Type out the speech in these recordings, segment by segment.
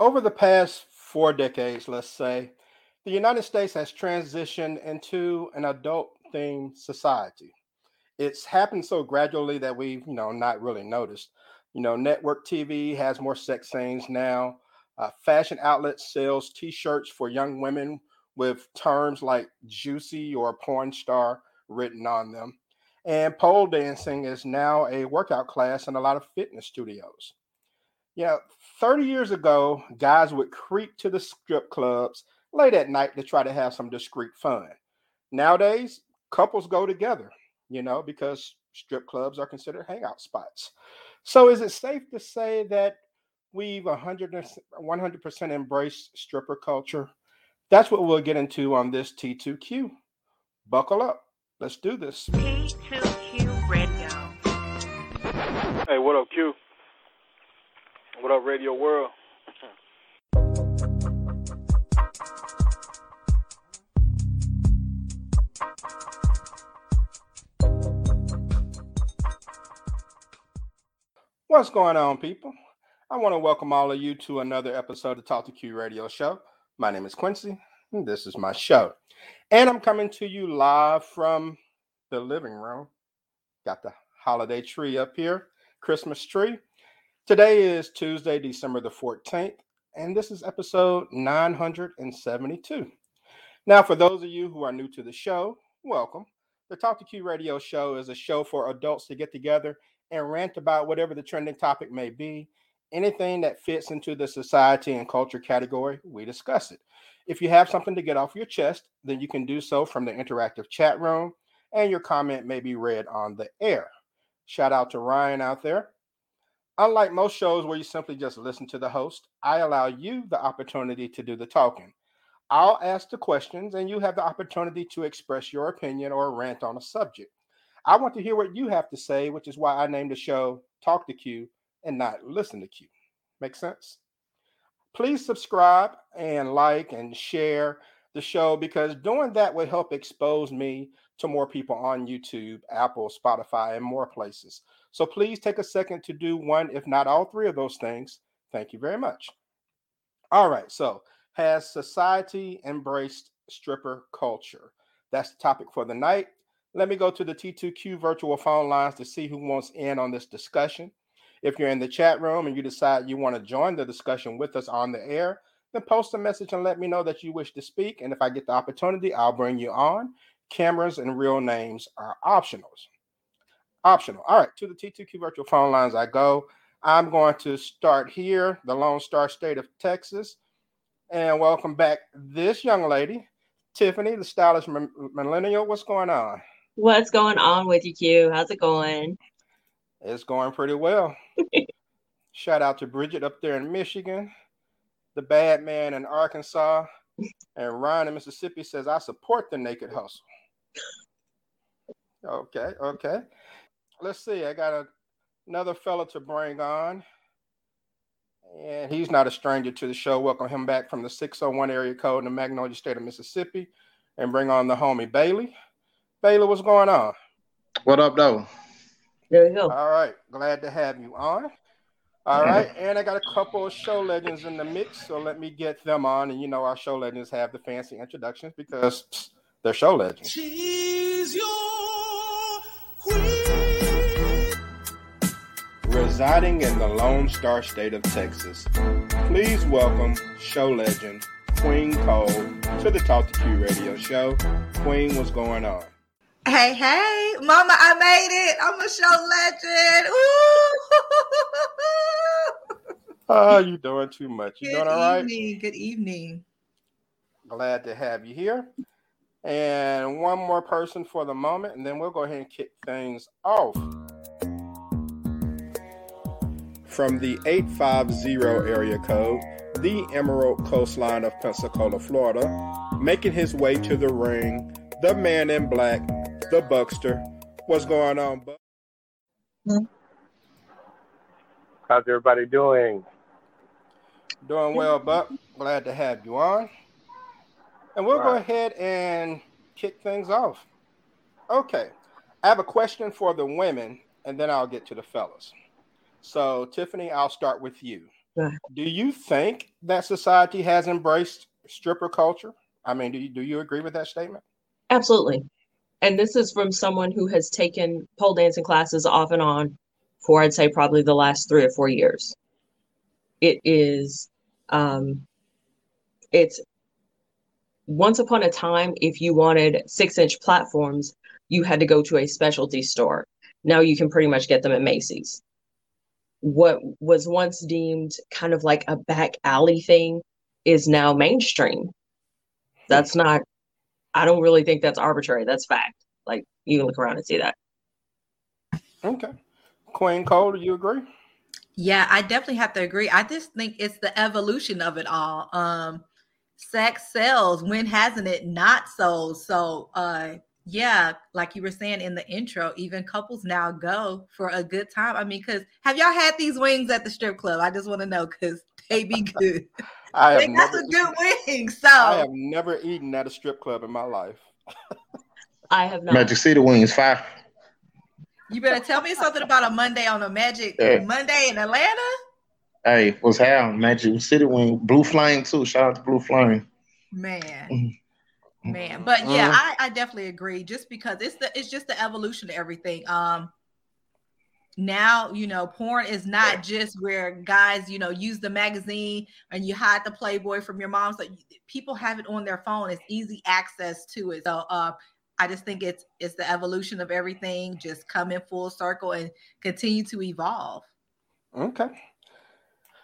Over the past four decades, let's say, the United States has transitioned into an adult themed society. It's happened so gradually that we've, you know, not really noticed. You know, network TV has more sex scenes now. Uh, fashion outlets sells T-shirts for young women with terms like "juicy" or "porn star" written on them. And pole dancing is now a workout class in a lot of fitness studios. You know, 30 years ago, guys would creep to the strip clubs late at night to try to have some discreet fun. Nowadays, couples go together, you know, because strip clubs are considered hangout spots. So, is it safe to say that we've 100 100% embraced stripper culture? That's what we'll get into on this T2Q. Buckle up. Let's do this. T2Q Radio. Hey, what up, Q? What up, Radio World? What's going on, people? I want to welcome all of you to another episode of Talk to Q Radio Show. My name is Quincy, and this is my show. And I'm coming to you live from the living room. Got the holiday tree up here, Christmas tree. Today is Tuesday, December the 14th, and this is episode 972. Now, for those of you who are new to the show, welcome. The Talk to Q Radio Show is a show for adults to get together and rant about whatever the trending topic may be. Anything that fits into the society and culture category, we discuss it. If you have something to get off your chest, then you can do so from the interactive chat room, and your comment may be read on the air. Shout out to Ryan out there. Unlike most shows where you simply just listen to the host, I allow you the opportunity to do the talking. I'll ask the questions, and you have the opportunity to express your opinion or rant on a subject. I want to hear what you have to say, which is why I named the show Talk to Q and not Listen to Q. Make sense? Please subscribe and like and share the show because doing that would help expose me to more people on YouTube, Apple, Spotify, and more places. So please take a second to do one, if not all three of those things. Thank you very much. All right. So, has society embraced stripper culture? That's the topic for the night. Let me go to the T2Q virtual phone lines to see who wants in on this discussion. If you're in the chat room and you decide you want to join the discussion with us on the air, then post a message and let me know that you wish to speak. And if I get the opportunity, I'll bring you on. Cameras and real names are optional. Optional. All right, to the T2Q virtual phone lines I go. I'm going to start here, the Lone Star State of Texas, and welcome back this young lady, Tiffany, the stylish millennial. What's going on? What's going on with you, Q? How's it going? It's going pretty well. Shout out to Bridget up there in Michigan, the bad man in Arkansas, and Ryan in Mississippi says, I support the naked hustle. Okay, okay. Let's see. I got a, another fella to bring on. And he's not a stranger to the show. Welcome him back from the 601 area code in the Magnolia State of Mississippi and bring on the homie Bailey. Baylor, what's going on? What up, though? There we go. All right, glad to have you on. All right, and I got a couple of show legends in the mix, so let me get them on. And you know, our show legends have the fancy introductions because psst, they're show legends. She's your queen. Residing in the Lone Star State of Texas, please welcome show legend Queen Cole to the Talk to Q radio show. Queen, what's going on? Hey, hey, Mama, I made it. I'm a show legend. Ooh. Ah, oh, you're doing too much. You Good doing all right? evening. Good evening. Glad to have you here. And one more person for the moment, and then we'll go ahead and kick things off. From the 850 area code, the Emerald Coastline of Pensacola, Florida, making his way to the ring, the man in black, the Buckster. What's going on, Buck? How's everybody doing? Doing well, Buck. Glad to have you on. And we'll go ahead and kick things off. Okay. I have a question for the women, and then I'll get to the fellas. So, Tiffany, I'll start with you. Do you think that society has embraced stripper culture? I mean, do you do you agree with that statement? Absolutely. And this is from someone who has taken pole dancing classes off and on for, I'd say, probably the last three or four years. It is, um, it's once upon a time, if you wanted six inch platforms, you had to go to a specialty store. Now you can pretty much get them at Macy's. What was once deemed kind of like a back alley thing is now mainstream. That's not, I don't really think that's arbitrary. That's fact. Like you can look around and see that. Okay. Queen Cole, do you agree? Yeah, I definitely have to agree. I just think it's the evolution of it all. Um, sex sells. When hasn't it not sold? So, uh, yeah, like you were saying in the intro, even couples now go for a good time. I mean, because have y'all had these wings at the strip club? I just want to know because they be good. I have they got never, some good wings. So I have never eaten at a strip club in my life. I have not. Magic City Wings fire. you better tell me something about a Monday on a Magic Yeah. Monday in Atlanta. Hey, what's how Magic City Wing? Blue Flame too. Shout out to Blue Flame. Man. Mm-hmm. Man, but yeah, Mhm. I, I definitely agree. Just because it's the it's just the evolution of everything. Um, now you know, porn is not just where guys you know use the magazine and you hide the Playboy from your mom. So people have it on their phone. It's easy access to it. So, uh, I just think it's it's the evolution of everything. Just come in full circle and continue to evolve. Okay.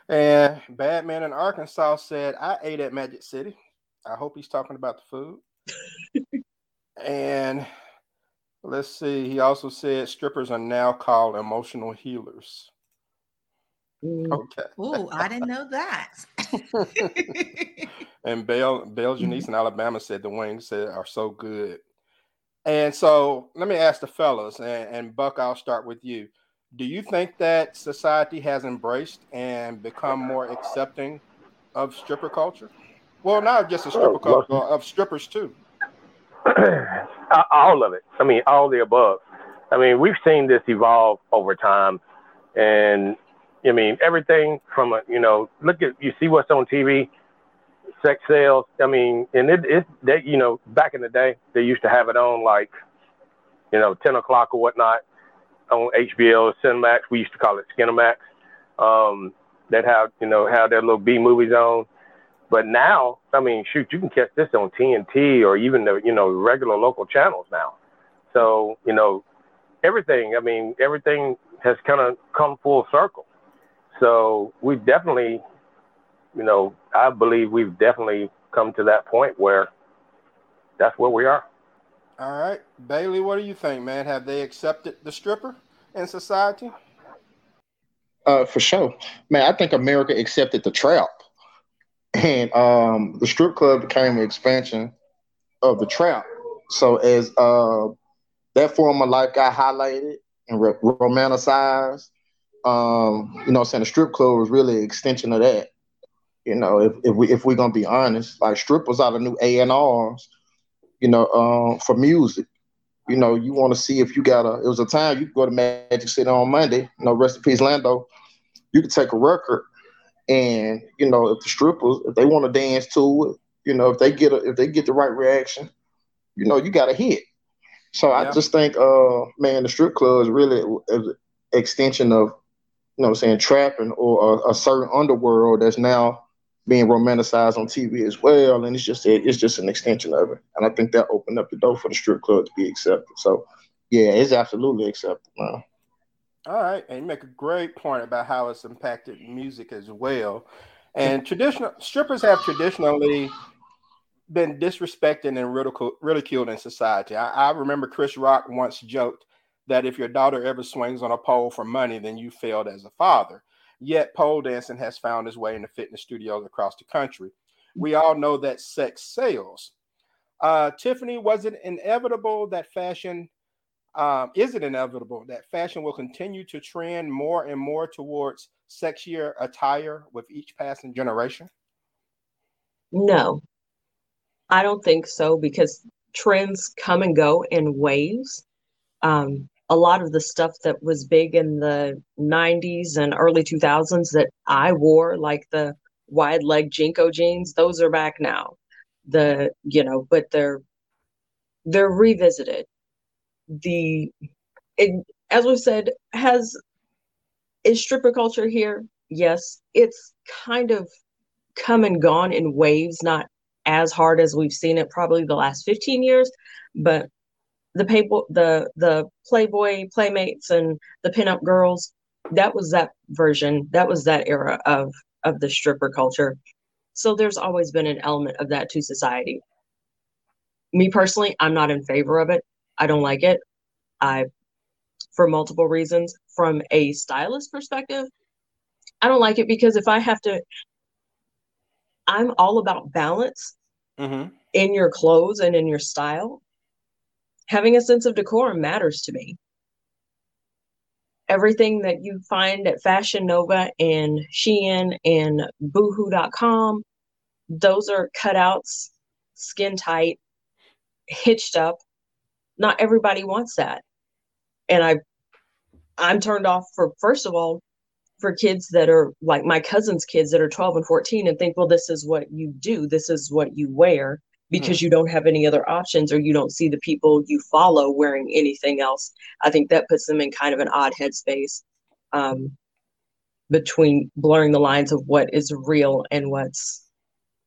And Badman in Arkansas said, I ate at Magic City. I hope he's talking about the food. And let's see. He also said strippers are now called emotional healers. Okay. Oh, I didn't know that. And Bell Bell Janice in Alabama said the wings said are so good. And so let me ask the fellas, and, and Buck, I'll start with you. Do you think that society has embraced and become more accepting of stripper culture? Well, not just a stripper Oh, culture, of strippers too. all of it. I mean, all the above. I mean, we've seen this evolve over time, and I mean, everything from a you know, look at you see what's on TV, sex sales. I mean, and it it that you know, back in the day, they used to have it on like, you know, ten o'clock or whatnot on HBO, Cinemax. We used to call it Skinemax. Um, that have you know have their little B movies on. But now, I mean, shoot, you can catch this on TNT or even the you know regular local channels now. So you know, everything. I mean, everything has kind of come full circle. So we definitely, you know, I believe we've definitely come to that point where that's where we are. All right, Bailey, what do you think, man? Have they accepted the stripper in society? Uh, for sure, man. I think America accepted the trap, and um, the strip club became an expansion of the trap. So as uh, that form of life got highlighted and re- romanticized, um, you know, saying the strip club was really an extension of that. You know, if, if we if we're gonna be honest, like strippers are the new A and R's, you know, um, for music. You know, you want to see if you got a. It was a time you could go to Magic City on Monday. You know, rest in peace, Lando. You could take a record, and you know, if the strippers, if they want to dance to it, you know, if they get a, if they get the right reaction, you know, you got a hit. So Yeah. I just think, uh, man, the strip club is really an extension of, you know, what I'm saying trapping or a, a certain underworld that's now being romanticized on TV as well, and it's just it's just an extension of it. And I think that opened up the door for the strip club to be accepted. So, yeah, it's absolutely accepted, man. All right, and you make a great point about how it's impacted music as well. And traditional strippers have traditionally been disrespected and ridicul- ridiculed in society. I, I remember Chris Rock once joked that if your daughter ever swings on a pole for money, then you failed as a father. Yet pole dancing has found its way into fitness studios across the country. We all know that sex sells. Uh, Tiffany, was it inevitable that fashion um, is it inevitable that fashion will continue to trend more and more towards sexier attire with each passing generation? No, I don't think so because trends come and go in waves. Um, a lot of the stuff that was big in the 90s and early 2000s that I wore, like the wide leg JNCO jeans, those are back now. The, you know, but they're they're revisited. The it, as we said, has is stripper culture here? Yes, it's kind of come and gone in waves, not as hard as we've seen it probably the last 15 years, but the people the the Playboy playmates and the pinup girls, that was that version, that was that era of of the stripper culture. So there's always been an element of that to society. Me personally, I'm not in favor of it. I don't like it. I for multiple reasons. From a stylist perspective, I don't like it because if I have to, I'm all about balance Mm-hmm. in your clothes and in your style. Having a sense of decorum matters to me. Everything that you find at Fashion Nova and Shein and Boohoo.com, those are cutouts, skin tight, hitched up. Not everybody wants that. And I I'm turned off for first of all for kids that are like my cousin's kids that are 12 and 14 and think well this is what you do. This is what you wear because you don't have any other options or you don't see the people you follow wearing anything else. I think that puts them in kind of an odd headspace um, between blurring the lines of what is real and what's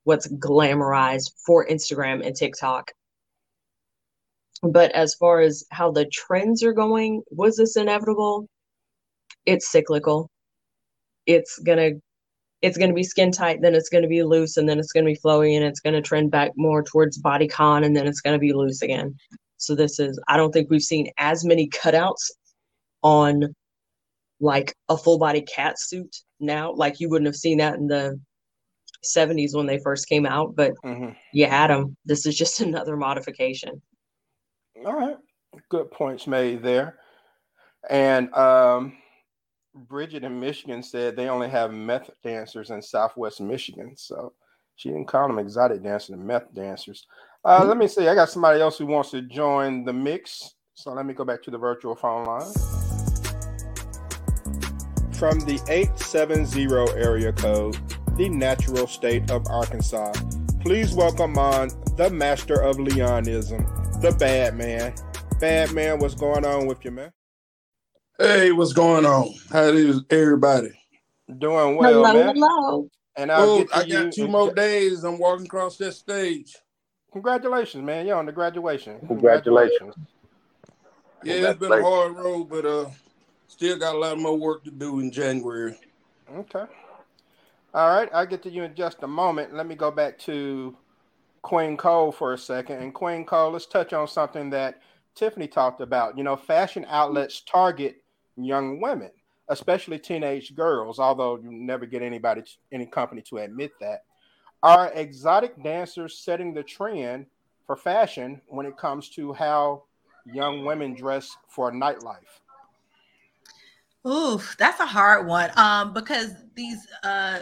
what's glamorized for instagram and tiktok but as far as how the trends are going was this inevitable? It's cyclical. It's gonna it's gonna be skin tight then it's gonna be loose and then it's gonna be flowy and it's gonna trend back more towards body con, and then it's gonna be loose again. So this is i don't think we've seen as many cutouts on like a full body cat suit now. Like you wouldn't have seen that in the 70s when they first came out but Mm-hmm. you had them this is just another modification All right. Good points made there. And um, Bridget in Michigan said they only have meth dancers in Southwest Michigan. So she didn't call them exotic dancers and meth dancers. Uh, let me see. I got somebody else who wants to join the mix. So let me go back to the virtual phone line. From the 870 area code, the natural state of Arkansas, please welcome on the master of Leonism, the bad man. Bad man, what's going on with you, man? Hey, what's going on? How is everybody? Doing well, hello man. hello And I'll Oh, get to I you. got two more days. I'm walking across that stage. Congratulations, man. You're on the graduation. Congratulations. Yeah, it's been a hard road, but uh, still got a lot more work to do in January. Okay. All right. I'll get to you in just a moment. Let me go back to Queen Cole for a second. And Queen Cole, let's touch on something that Tiffany talked about. You know, fashion outlets target young women, especially teenage girls, although you never get anybody, any company to admit that. Are exotic dancers setting the trend for fashion when it comes to how young women dress for nightlife? Ooh, that's a hard one. Um, because these uh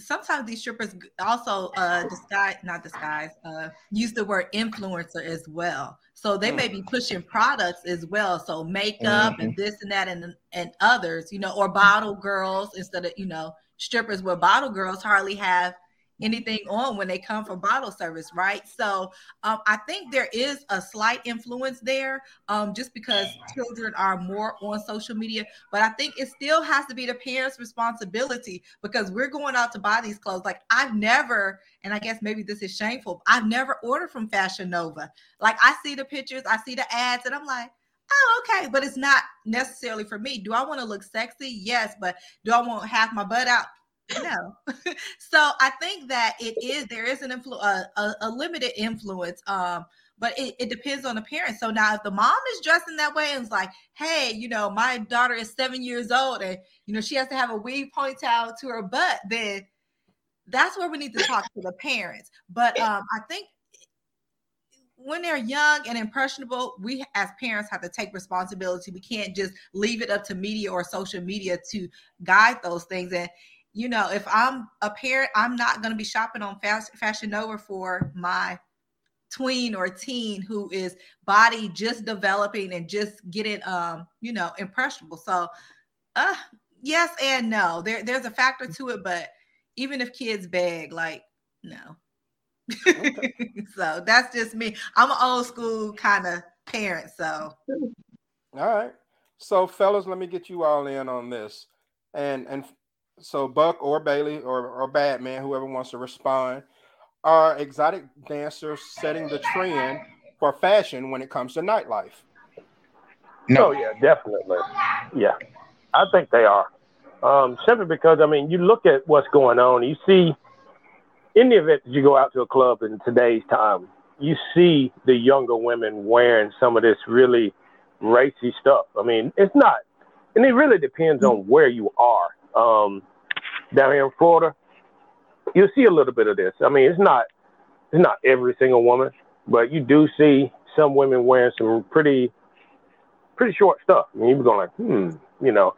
sometimes these strippers also uh disguise not disguise, uh use the word influencer as well. So they may be pushing products as well. So makeup and this and that and and others, you know, or bottle girls instead of, you know, strippers where bottle girls hardly have anything on when they come for bottle service, right? So um, I think there is a slight influence there, um, just because children are more on social media. But I think it still has to be the parents' responsibility because we're going out to buy these clothes. Like I've never, and I guess maybe this is shameful. I've never ordered from Fashion Nova. Like I see the pictures, I see the ads, and I'm like. Oh, okay, but it's not necessarily for me. Do I want to look sexy? Yes, but do I want half my butt out? No. so I think that it is there is an influ- a, a, a limited influence. Um, but it, it depends on the parents. So now if the mom is dressing that way and it's like, hey, you know, my daughter is seven years old and you know she has to have a weave ponytail to her butt, then that's where we need to talk to the parents. But um, I think when they're young and impressionable, we as parents have to take responsibility. We can't just leave it up to media or social media to guide those things. And you know, if I'm a parent, I'm not going to be shopping on Fas- Fashion Nova for my tween or teen who is body just developing and just getting um you know impressionable. So uh yes and no. There there's a factor to it but even if kids beg like no. Okay. so that's just me. I'm an old school kind of parent so. All right. So fellas let me get you all in on this. And and so buck or bailey or or bad man whoever wants to respond are exotic dancers setting the trend for fashion when it comes to nightlife? No, oh, yeah, definitely. Yeah, I think they are. Um, simply because, I mean, you look at what's going on, you see, in the event that you go out to a club in today's time, you see the younger women wearing some of this really racy stuff. I mean, it's not, and it really depends on where you are. Um, down here in Florida, you'll see a little bit of this. I mean, it's not it's not every single woman, but you do see some women wearing some pretty pretty short stuff. I mean, you're going like, hmm, you know,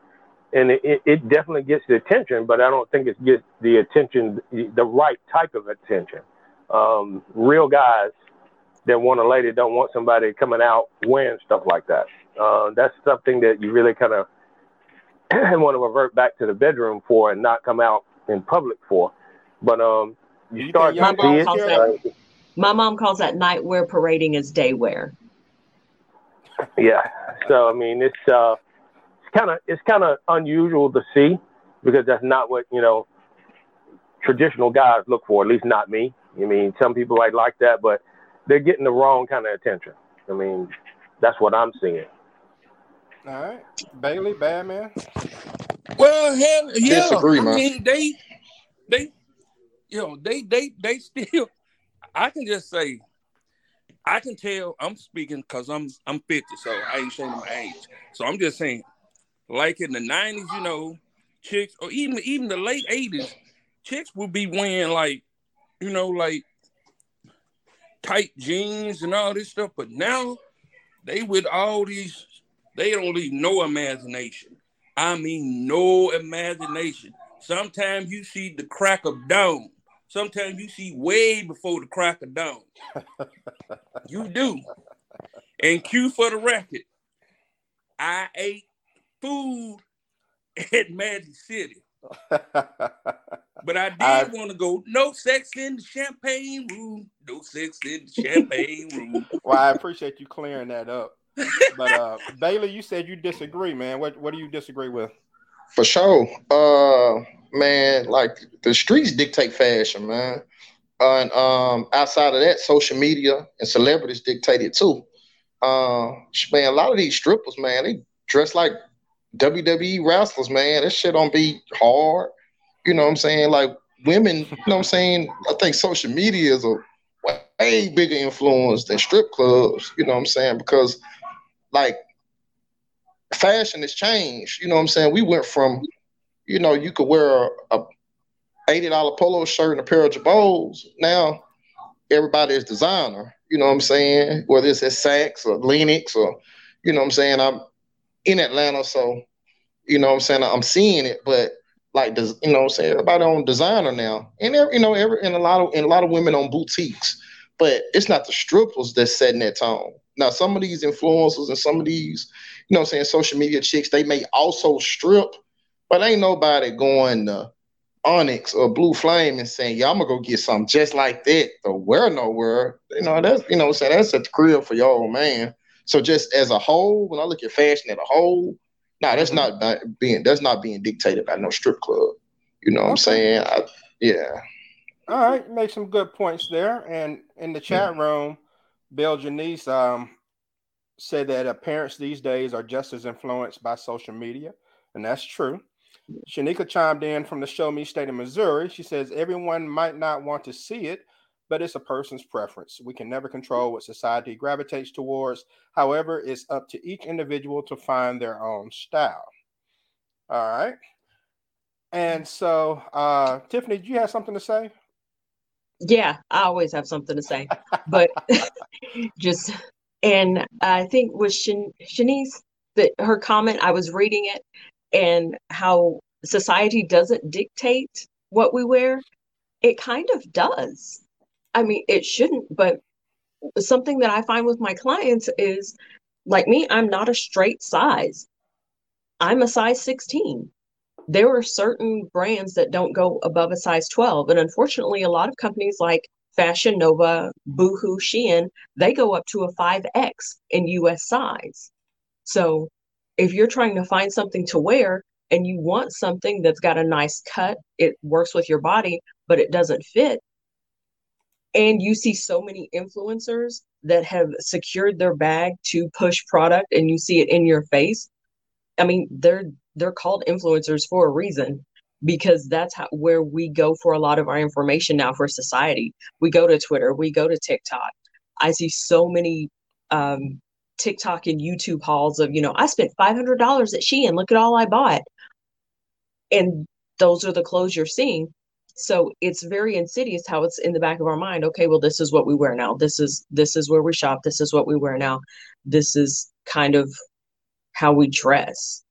and it, it definitely gets the attention, but I don't think it gets the attention, the right type of attention. Um, real guys that want a lady don't want somebody coming out wearing stuff like that. Uh, that's something that you really kind of want to revert back to the bedroom for and not come out in public for. But um, you, you start my mom, it, calls that, my mom calls that nightwear parading as daywear. Yeah. So I mean, it's uh, it's kind of it's kind of unusual to see because that's not what you know traditional guys look for. At least not me. I mean, some people might like that, but they're getting the wrong kind of attention. I mean, that's what I'm seeing. All right, Bailey, bad man. Well, hell, yeah. Disagree, I mean, they, they, you know, they they they still. I can just say, I can tell. I'm speaking because I'm I'm 50, so I ain't saying my age. So I'm just saying, like in the 90s, you know, chicks or even even the late 80s, chicks would be wearing like, you know, like tight jeans and all this stuff. But now they with all these, they don't leave no imagination. I mean, no imagination. Sometimes you see the crack of dawn. Sometimes you see way before the crack of dawn. you do. And cue for the record, I ate food at Magic City. but I did want to go. No sex in the champagne room. No sex in the champagne room. Well, I appreciate you clearing that up. But uh Bailey, you said you disagree, man. What what do you disagree with? For sure. Uh man, like the streets dictate fashion, man. and um, outside of that, social media and celebrities dictate it too. Uh, man, a lot of these strippers, man, they dress like WWE wrestlers, man. This shit don't be hard. You know what I'm saying? Like women, you know what I'm saying? I think social media is a way bigger influence than strip clubs, you know what I'm saying? Because like fashion has changed. You know what I'm saying? We went from, you know, you could wear a, a $80 polo shirt and a pair of Girbauds. Now everybody is designer. You know what I'm saying? Whether it's at Saks or Lenox or, you know what I'm saying? I'm in Atlanta, so, you know what I'm saying? I'm seeing it, but like, does you know what I'm saying? Everybody on designer now. And, every, you know, every, and a lot of, and a lot of women on boutiques, but it's not the strippers that's setting that tone. Now, some of these influencers and some of these, you know I'm saying, social media chicks, they may also strip, but ain't nobody going to Onyx or Blue Flame and saying, yeah, I'm gonna go get something just like that or wear nowhere. You know, that's you know I'm saying that's at the crib for y'all, man. So just as a whole, when I look at fashion as a whole, nah, that's mm-hmm. not being that's not being dictated by no strip club. You know what I'm saying? I, yeah. All right, make some good points there. And in the chat room, Bill Janice um, said that uh, parents these days are just as influenced by social media, and that's true. Shanika chimed in from the Show Me State of Missouri. She says everyone might not want to see it, but it's a person's preference. We can never control what society gravitates towards. However, it's up to each individual to find their own style. All right. And so, uh, Tiffany, do you have something to say? Yeah, I always have something to say, but just and I think with Shan- Shanice that her comment, I was reading it and how society doesn't dictate what we wear. It kind of does. I mean, it shouldn't, but something that I find with my clients is like me, I'm not a straight size. I'm a size 16. There are certain brands that don't go above a size 12. And unfortunately, a lot of companies like Fashion Nova, Boohoo, Shein, they go up to a 5X in US size. So if you're trying to find something to wear and you want something that's got a nice cut, it works with your body, but it doesn't fit, and you see so many influencers that have secured their bag to push product and you see it in your face i mean they're they're called influencers for a reason because that's how, where we go for a lot of our information now for society. We go to twitter we go to tiktok. I see so many um, tiktok and youtube hauls of you know i spent $500 at shein look at all i bought. And those are the clothes you're seeing. So it's very insidious how it's in the back of our mind. Okay well this is what we wear now. This is this is where we shop. This is what we wear now. This is kind of how we dress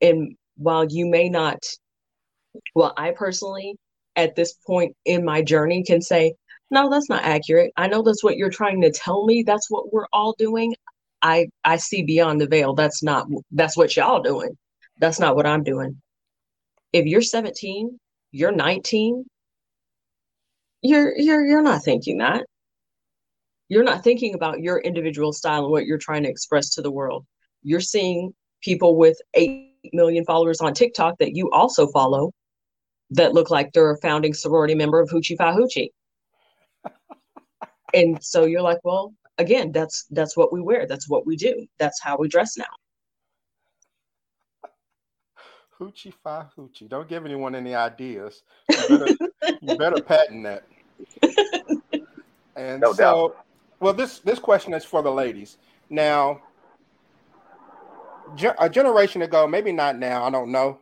and while you may not well i personally at this point in my journey can say no that's not accurate. I know that's what you're trying to tell me. That's what we're all doing. I i see beyond the veil. That's not that's what y'all doing. That's not what i'm doing. If you're 17 you're 19 you're you're you're not thinking that. You're not thinking about your individual style and what you're trying to express to the world. You're seeing people with 8 million followers on TikTok that you also follow that look like they're a founding sorority member of Hoochie Fi Hoochie. and so you're like, well, again, that's that's what we wear. That's what we do. That's how we dress now. Hoochie fi hoochie. Don't give anyone any ideas. You better, you better patent that. And No so, doubt. well, this this question is for the ladies. Now, ge- a generation ago, maybe not now. I don't know.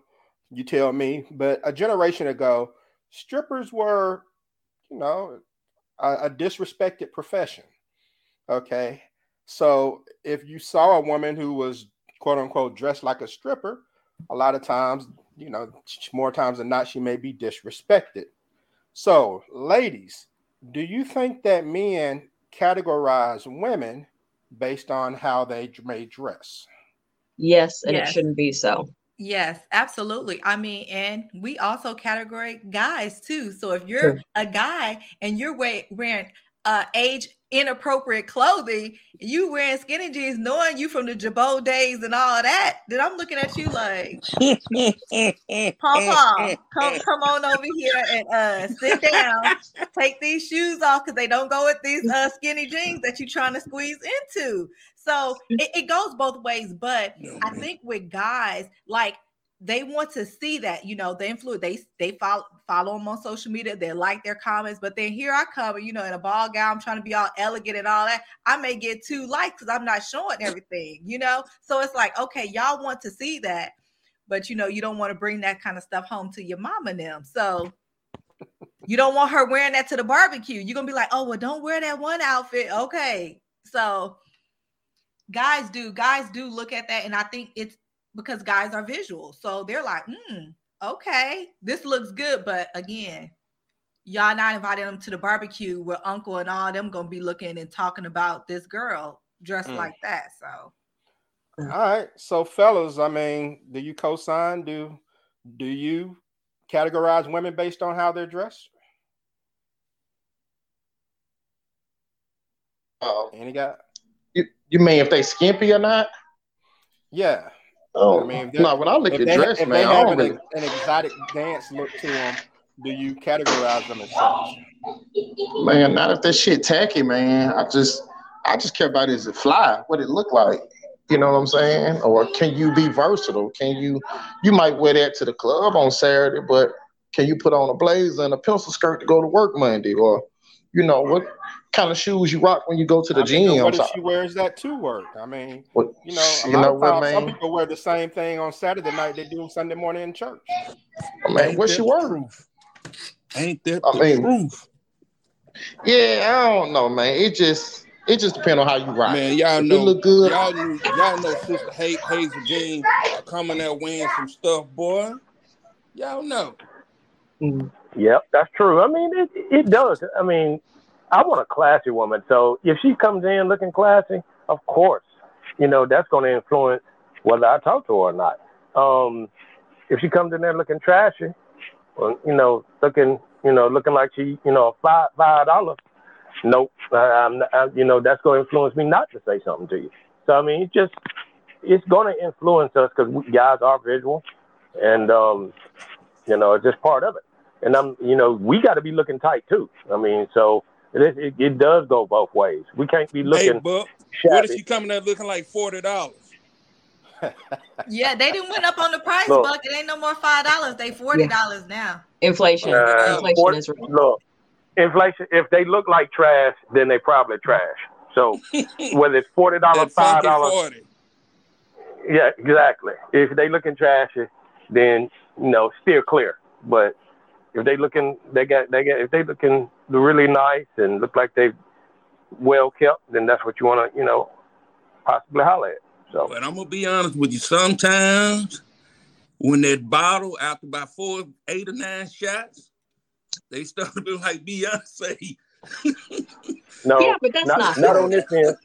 You tell me. But a generation ago, strippers were, you know, a, a disrespected profession. Okay. So if you saw a woman who was quote unquote dressed like a stripper, a lot of times, you know, more times than not, she may be disrespected. So, ladies, do you think that men categorize women based on how they may dress? Yes, and Yes. it shouldn't be so. Yes, absolutely. I mean, and we also categorize guys too. So if you're True. a guy and you're wearing, wearing uh, age inappropriate clothing, you wearing skinny jeans, knowing you from the Girbaud days and all that, then I'm looking at you like, Papa, come come on over here and uh, sit down. Take these shoes off because they don't go with these uh, skinny jeans that you're trying to squeeze into. So it, it goes both ways. But I think with guys, like they want to see that, you know, the influence they they follow follow them on social media, they like their comments, but then here I come, you know, in a ball gown, I'm trying to be all elegant and all that. I may get two likes because I'm not showing everything, you know. So it's like, okay, y'all want to see that, but you know, you don't want to bring that kind of stuff home to your mom and them. So you don't want her wearing that to the barbecue. You're gonna be like, oh well, don't wear that one outfit. Okay. So guys do, guys do look at that, and I think it's because guys are visual. So they're like, hmm, okay, this looks good. But again, y'all not inviting them to the barbecue where uncle and all them gonna be looking and talking about this girl dressed Mm. like that. So All right. So, fellas, I mean, do you co-sign? Do do you categorize women based on how they're dressed? Uh, Any guy? you, you mean if they skimpy or not? Yeah. Oh, I mean, no. When I look at dress, if man, they I don't an, really. an exotic dance look to them, do you categorize them as such? Man, not if that shit tacky, man. I just, I just care about is it fly, what it look like. You know what I'm saying? Or can you be versatile? Can you, you might wear that to the club on Saturday, but can you put on a blazer and a pencil skirt to go to work Monday? Or, you know, what kind of shoes you rock when you go to the I mean, gym? what if she wears that to work? I mean, what- you know, a you lot know of what, times some people wear the same thing on Saturday night they do Sunday morning in church. Man, Ain't what that she the wear? Ain't that I the mean, truth? Yeah, I don't know, man. It just, it just depends on how you rock. Man, y'all If it know, look good, y'all knew, y'all know, Sister ha- Hazel Jean coming there wearing some stuff, boy. Y'all know. Mm. Yep, that's true. I mean, it it does. I mean, I want a classy woman. So if she comes in looking classy, of course, you know that's going to influence whether I talk to her or not. Um, if she comes in there looking trashy, or, you know, looking, you know, looking like she, you know, five five dollars, nope, I, I'm, I, you know, that's going to influence me not to say something to you. So I mean, it's just it's going to influence us because guys are visual, and um, you know, it's just part of it. And I'm, you know, we got to be looking tight too. I mean, so it, it, it does go both ways. We can't be looking. Hey, Buck, what if she coming there looking like forty dollars? yeah, they didn't went up on the price, look, Buck. It ain't no more five dollars. They forty dollars yeah. now. Inflation. Uh, inflation 40, is real. Look, inflation. If they look like trash, then they probably trash. So whether it's forty dollars, five dollars. Yeah, exactly. If they looking trashy, then you know steer clear. But if they looking, they got they got if they looking really nice and look like they well kept, then that's what you want to you know possibly holler at. So, but I'm gonna be honest with you. Sometimes when that bottle after about four, eight or nine shots, they start to look like Beyonce. no, yeah, but that's not not, not on this end.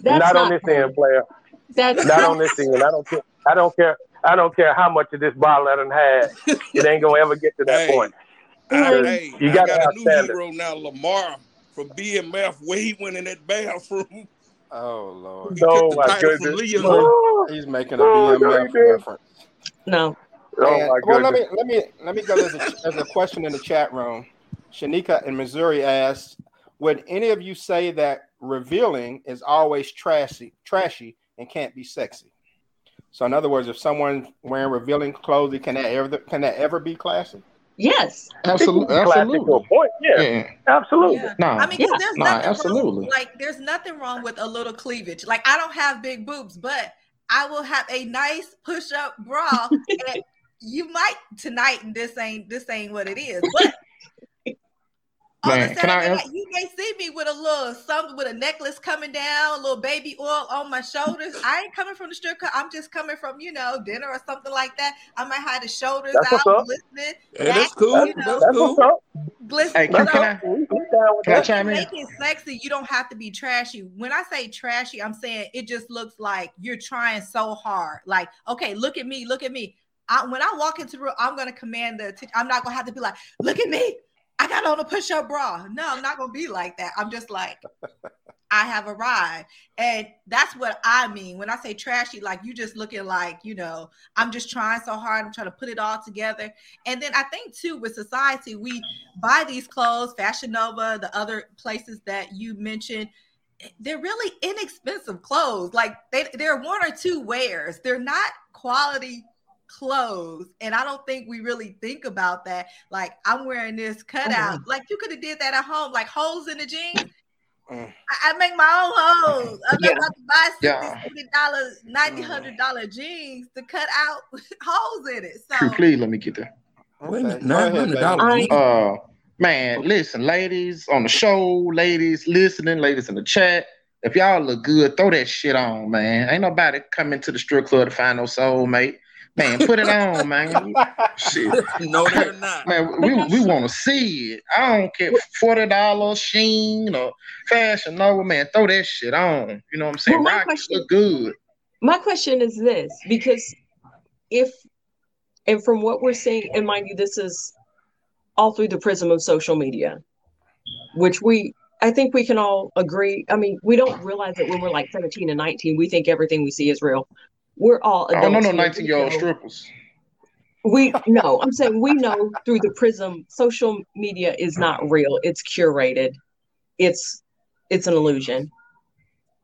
That's not, not on this end, player. That's not on this end. I don't care. I don't care. I don't care how much of this bottle I done had. It ain't gonna ever get to that hey, point. I, hey, you got, got a new standard. hero now, Lamar from BMF, where he went in that bathroom. Oh Lord! Oh my goodness! He's making a BMF oh, reference. No. Oh and, my well, let me let me let me go. There's a, there's a question in the chat room. Shanika in Missouri asks, "Would any of you say that revealing is always trashy, trashy, and can't be sexy?" So, in other words, if someone wearing revealing clothing, can that ever can that ever be classy? Yes, absolutely, absolutely. Point. Yeah, yeah. absolutely. Yeah. No, I mean, yeah. there's no, nothing absolutely. Wrong, like, there's nothing wrong with a little cleavage. Like, I don't have big boobs, but I will have a nice push-up bra. and you might tonight, and this ain't this ain't what it is, but Man, can I ask- you may see me with a little something with a necklace coming down, a little baby oil on my shoulders. I ain't coming from the strip club. I'm just coming from, you know, dinner or something like that. I might have the shoulders that's out, listening. Hey, that's cool. You know, that's cool. Glisten, hey, can, can I, can I chime in? Make it sexy. You don't have to be trashy. When I say trashy, I'm saying it just looks like you're trying so hard. Like, okay, look at me, look at me. I, when I walk into the room, I'm gonna command the. T- I'm not gonna have to be like, look at me, I got on a push up bra. No, I'm not going to be like that. I'm just like, I have arrived. And that's what I mean. When I say trashy, like you just looking like, you know, I'm just trying so hard. I'm trying to put it all together. And then I think too, with society, we buy these clothes, Fashion Nova, the other places that you mentioned. They're really inexpensive clothes. Like they, they're one or two wears. They're not quality clothes and i don't think we really think about that like i'm wearing this cutout oh. like you could have did that at home like holes in the jeans mm. I, I, make my own holes i'm yeah. about to buy yeah. $60 90 hundred dollar jeans to cut out holes in it so please let me get that Wait a minute, uh man listen ladies on the show ladies listening ladies in the chat if y'all look good, throw that shit on, man. Ain't nobody coming to the strip club to find no soulmate. Man, put it on, man. Shit. No, they're not. Man, we, we want to see it. I don't care. Forty dollars Shein or Fashion Nova, man. Throw that shit on. You know what I'm saying? Well, Rock look good. My question is this: because if and from what we're seeing, and mind you, this is all through the prism of social media, which we I think we can all agree. I mean, we don't realize that when we're like 17 and 19, we think everything we see is real we're all adults. Oh, no, no, 19 year old strippers. We no, I'm saying we know through the prism, social media is not oh. real. It's curated. It's it's an illusion.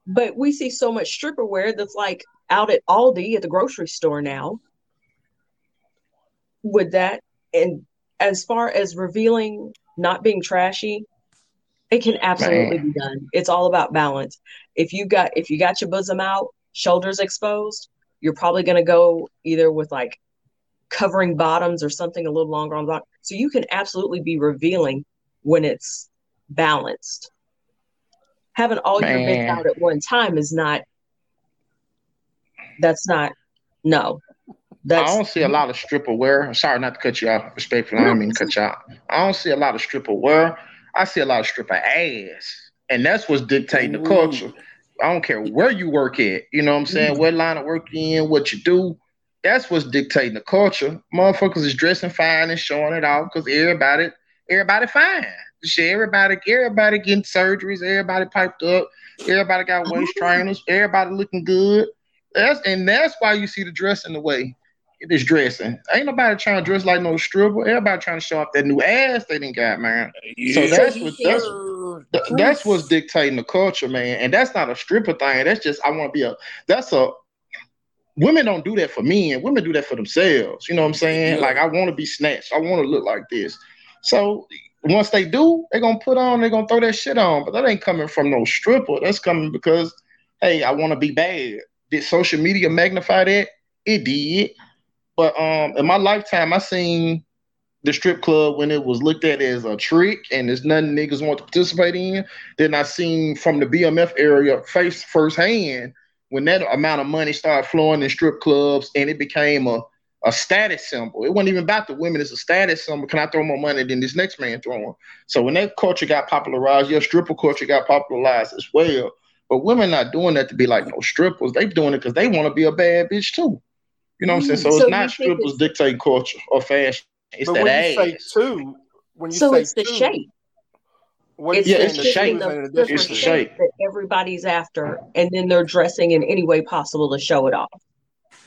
But we see so much stripper wear that's like out at Aldi at the grocery store now. With that, and as far as revealing not being trashy, it can absolutely Man. be done. It's all about balance. If you got if you got your bosom out, shoulders exposed, you're probably going to go either with like covering bottoms or something a little longer on the bottom. So you can absolutely be revealing when it's balanced. Having all Man. your bits out at one time is not. That's not. No. That's, I don't see a lot of stripper wear. Sorry not to cut you off. Respectfully, I don't mean to cut you out. I don't see a lot of stripper wear. I see a lot of stripper ass, and that's what's dictating the culture. I don't care where you work at. You know what I'm saying? Mm. What line of work you in, what you do. That's what's dictating the culture. Motherfuckers is dressing fine and showing it off because everybody, everybody fine. Shit, everybody, everybody getting surgeries, everybody piped up, everybody got waist trainers, everybody looking good. That's and that's why you see the dress in the way it is dressing. Ain't nobody trying to dress like no stripper. Everybody trying to show off that new ass they didn't got, man. Yeah. So that's what that's, that's what's dictating the culture, man. And that's not a stripper thing. That's just I want to be a that's a women don't do that for me, and women do that for themselves. You know what I'm saying? Yeah. Like I want to be snatched. I want to look like this. So once they do, they're gonna put on, they're gonna throw that shit on. But that ain't coming from no stripper. That's coming because, hey, I want to be bad. Did social media magnify that? It did. But um, in my lifetime, I seen the strip club when it was looked at as a trick and there's nothing niggas want to participate in. Then I seen from the BMF area face firsthand when that amount of money started flowing in strip clubs and it became a a status symbol. It wasn't even about the women. It's a status symbol. Can I throw more money than this next man throwing? So when that culture got popularized, your stripper culture got popularized as well. But women not doing that to be like no strippers. They doing it because they want to be a bad bitch too. You know what I'm saying? So, mm. so it's not strippers it's, dictating culture or fashion. It's that ass. Say two, when you so say it's the two, shape. What it's, yeah, it's the shape. The it's the shape that everybody's after, and then they're dressing in any way possible to show it off.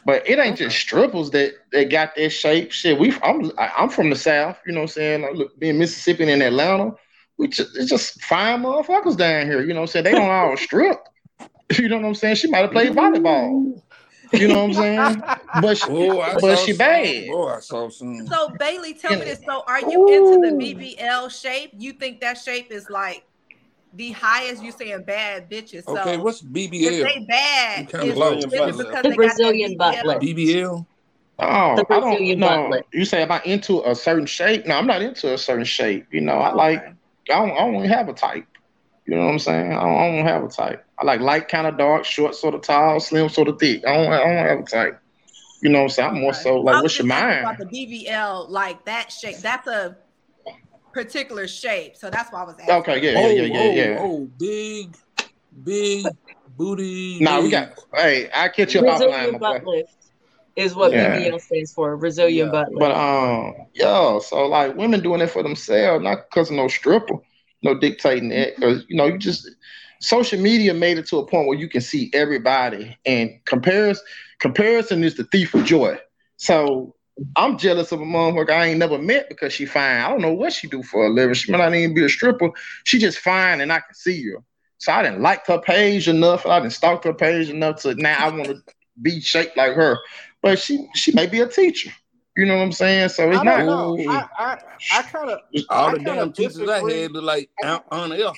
But it ain't just strippers that that got that shape. Shit, we I'm I'm from the south. You know what I'm saying? Like, look, being Mississippi and Atlanta, we just it's just fine motherfuckers down here. You know what I'm saying? They don't all strip. You know what I'm saying? She might have played volleyball. You know what I'm saying? But she, oh, but she bad. Oh, I saw some. So Bailey, tell me this. So are you Ooh. into the BBL shape? You think that shape is like the highest you saying bad bitches. So okay, what's BBL? If they bad, kind of low. the Brazilian butt lift. BBL. Oh, the Brazilian I don't know. You say am I into a certain shape? No, I'm not into a certain shape. You know, I like I don't, I don't have a type. You know what I'm saying? I don't, I don't have a type. I like light, kind of dark, short, sort of tall, slim, sort of thick. I don't, I don't have a type. You know what I'm saying? I'm more so like, what's your mind? About the BBL, like that shape. That's a particular shape. So that's why I was asking. Okay, yeah, yeah, yeah, yeah, yeah. Oh, oh, big, big booty. Nah, we got. Hey, I catch you about Brazilian butt lift is what yeah. BBL stands for. Brazilian yeah. butt lift. But um, yo, so like women doing it for themselves, not because of no stripper, no dictating it, because you know you just social media made it to a point where you can see everybody, and comparison comparison is the thief of joy. So I'm jealous of a motherfucker I ain't never met because she fine. I don't know what she do for a living. She might not even be a stripper. She just fine and I can see her. So I didn't like her page enough. I didn't stalk her page enough to now I want to be shaped like her. But she she may be a teacher. You know what I'm saying? So it's I not. Know. I I, I kind of all the damn teachers I had look like Aunt Esther.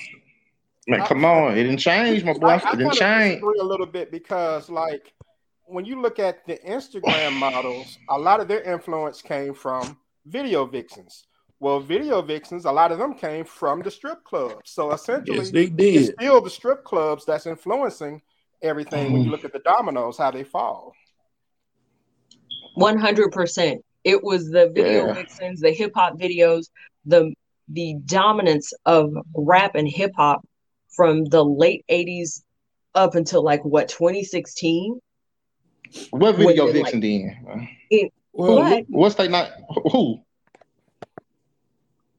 Man, come on! It didn't change, my boy. I, I it didn't change. a little bit because, like, when you look at the Instagram models, a lot of their influence came from video vixens. Well, video vixens, a lot of them came from the strip clubs. So essentially, yes, they did. it's still the strip clubs that's influencing everything mm. when you mm. look at the dominoes, how they fall. 100%. It was the video yeah. vixens, the hip hop videos, the the dominance of rap and hip hop from the late 80s up until like what 2016 what video vixen like, then? It, well, what? What's they not? Who?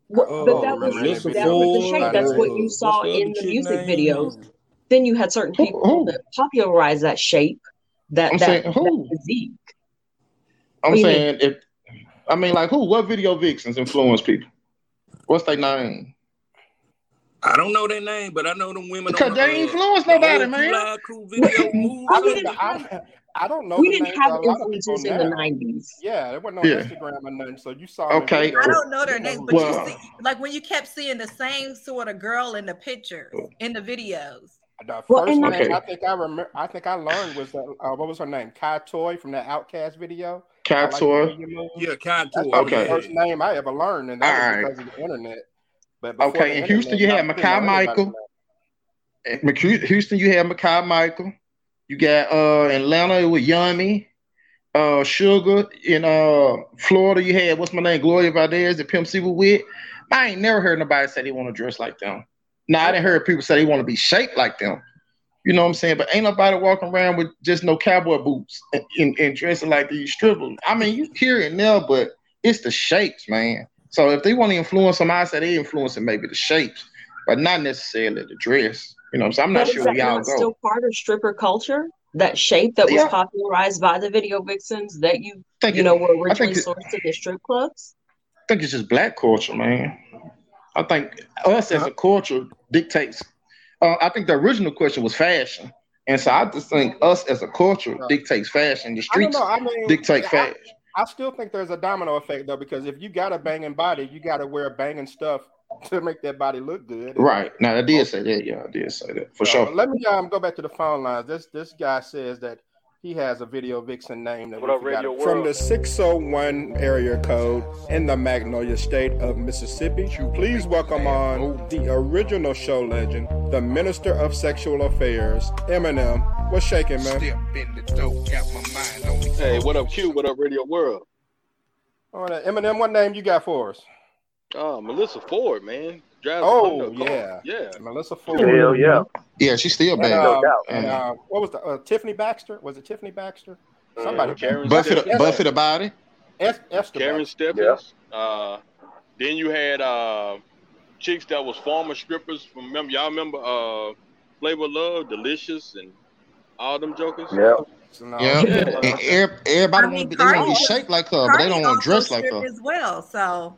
Well, oh, but that was, that was the shape. That's what you saw in the music videos. Then you had certain people who, who? that popularized that shape, that, I'm that, saying, who? that physique. I'm saying if I mean like who? What video vixens influence people? What's their name? I don't know their name, but I know them women. Because they influence nobody, man. Cool video moves. I don't know. We didn't have influencers in the nineties. Yeah, there wasn't no yeah. Instagram or nothing. So you saw. Okay. I don't know their names, but well, you see, like when you kept seeing the same sort of girl in the pictures in the videos. The first well, name okay. I think I remember, I think I learned was that uh, what was her name? Kai Toy from that OutKast video. Kai Toy. Yeah, Kai Toy. Okay. first name I ever learned, and that All was because right. of the internet. But okay, in Houston you had Makai Michael. Houston you had Makai Michael. You got uh Atlanta with Yummy, uh Sugar. In uh Florida, you had what's my name, Gloria Valdez that Pimp C was with. I ain't never heard nobody say they want to dress like them. Now I didn't hear people say they want to be shaped like them. You know what I'm saying? But ain't nobody walking around with just no cowboy boots and, and, and dressing like these strippers. I mean, you hear it now, but it's the shapes, man. So if they want to influence them, I say they influencing maybe the shapes, but not necessarily the dress. You know, so I'm not But sure that we all not go. still part of stripper culture? That shape that was popularized by the video vixens that you think you it- know were I think originally it- sourced in the strip clubs. I think it's just black culture, man. I think us as a culture dictates. Uh, I think the original question was fashion, and so I just think us as a culture dictates fashion. The I don't streets know. I mean, dictate I- fashion. I still think there's a domino effect though, because if you got a banging body, you got to wear banging stuff to make that body look good. Right. Now I did say that. Yeah, I did say that for So, sure. Let me um go back to the phone lines. This this guy says that he has a video vixen name that What we up, forgot. Radio from the 601 area code in the Magnolia State of Mississippi. Please welcome on the original show legend, the Minister of Sexual Affairs, Eminem. What's shaking, man? Hey, what up, Q? What up, Radio World? All right, Eminem, what name you got for us? Oh, Melissa Ford, man. Drives Oh Honda car. yeah, yeah. Melissa Ford. Hell yeah. Yeah, she's still And, bad. uh, doubt. and, uh, what was the uh, Tiffany Baxter? Was it Tiffany Baxter? Somebody. Uh, Karen Buffett, Steffans. Buffett about it. Es- Esther Karen Baxter. Steffans. Uh, then you had uh, chicks that was former strippers. From remember y'all remember uh, Flavor of Love, Delicious, and all them jokers. Yeah. No. Yeah, Yeah. and everybody I mean, want to be, want to be shaped like her, but they don't want to dress like her. as well. So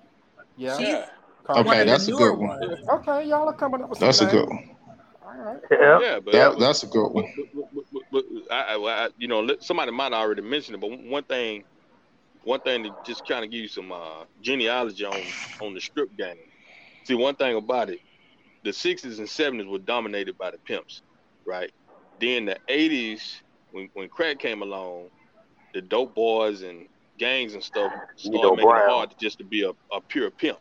Yeah. she's Yeah. Cardi. one Okay, that's a good one. ones. Okay, y'all are coming up with That's a names. good one. All right. Yeah. Yeah, but That, that's a good one. But- but- but- but I, I, I- you know, somebody might already mentioned it, but one thing, one thing to just kind of give you some uh, genealogy on on the strip game. See, one thing about it, the '60s and '70s were dominated by the pimps, right? Then the '80s, when when crack came along, the dope boys and gangs and stuff started Nino making Brown. it hard just to be a, a pure pimp.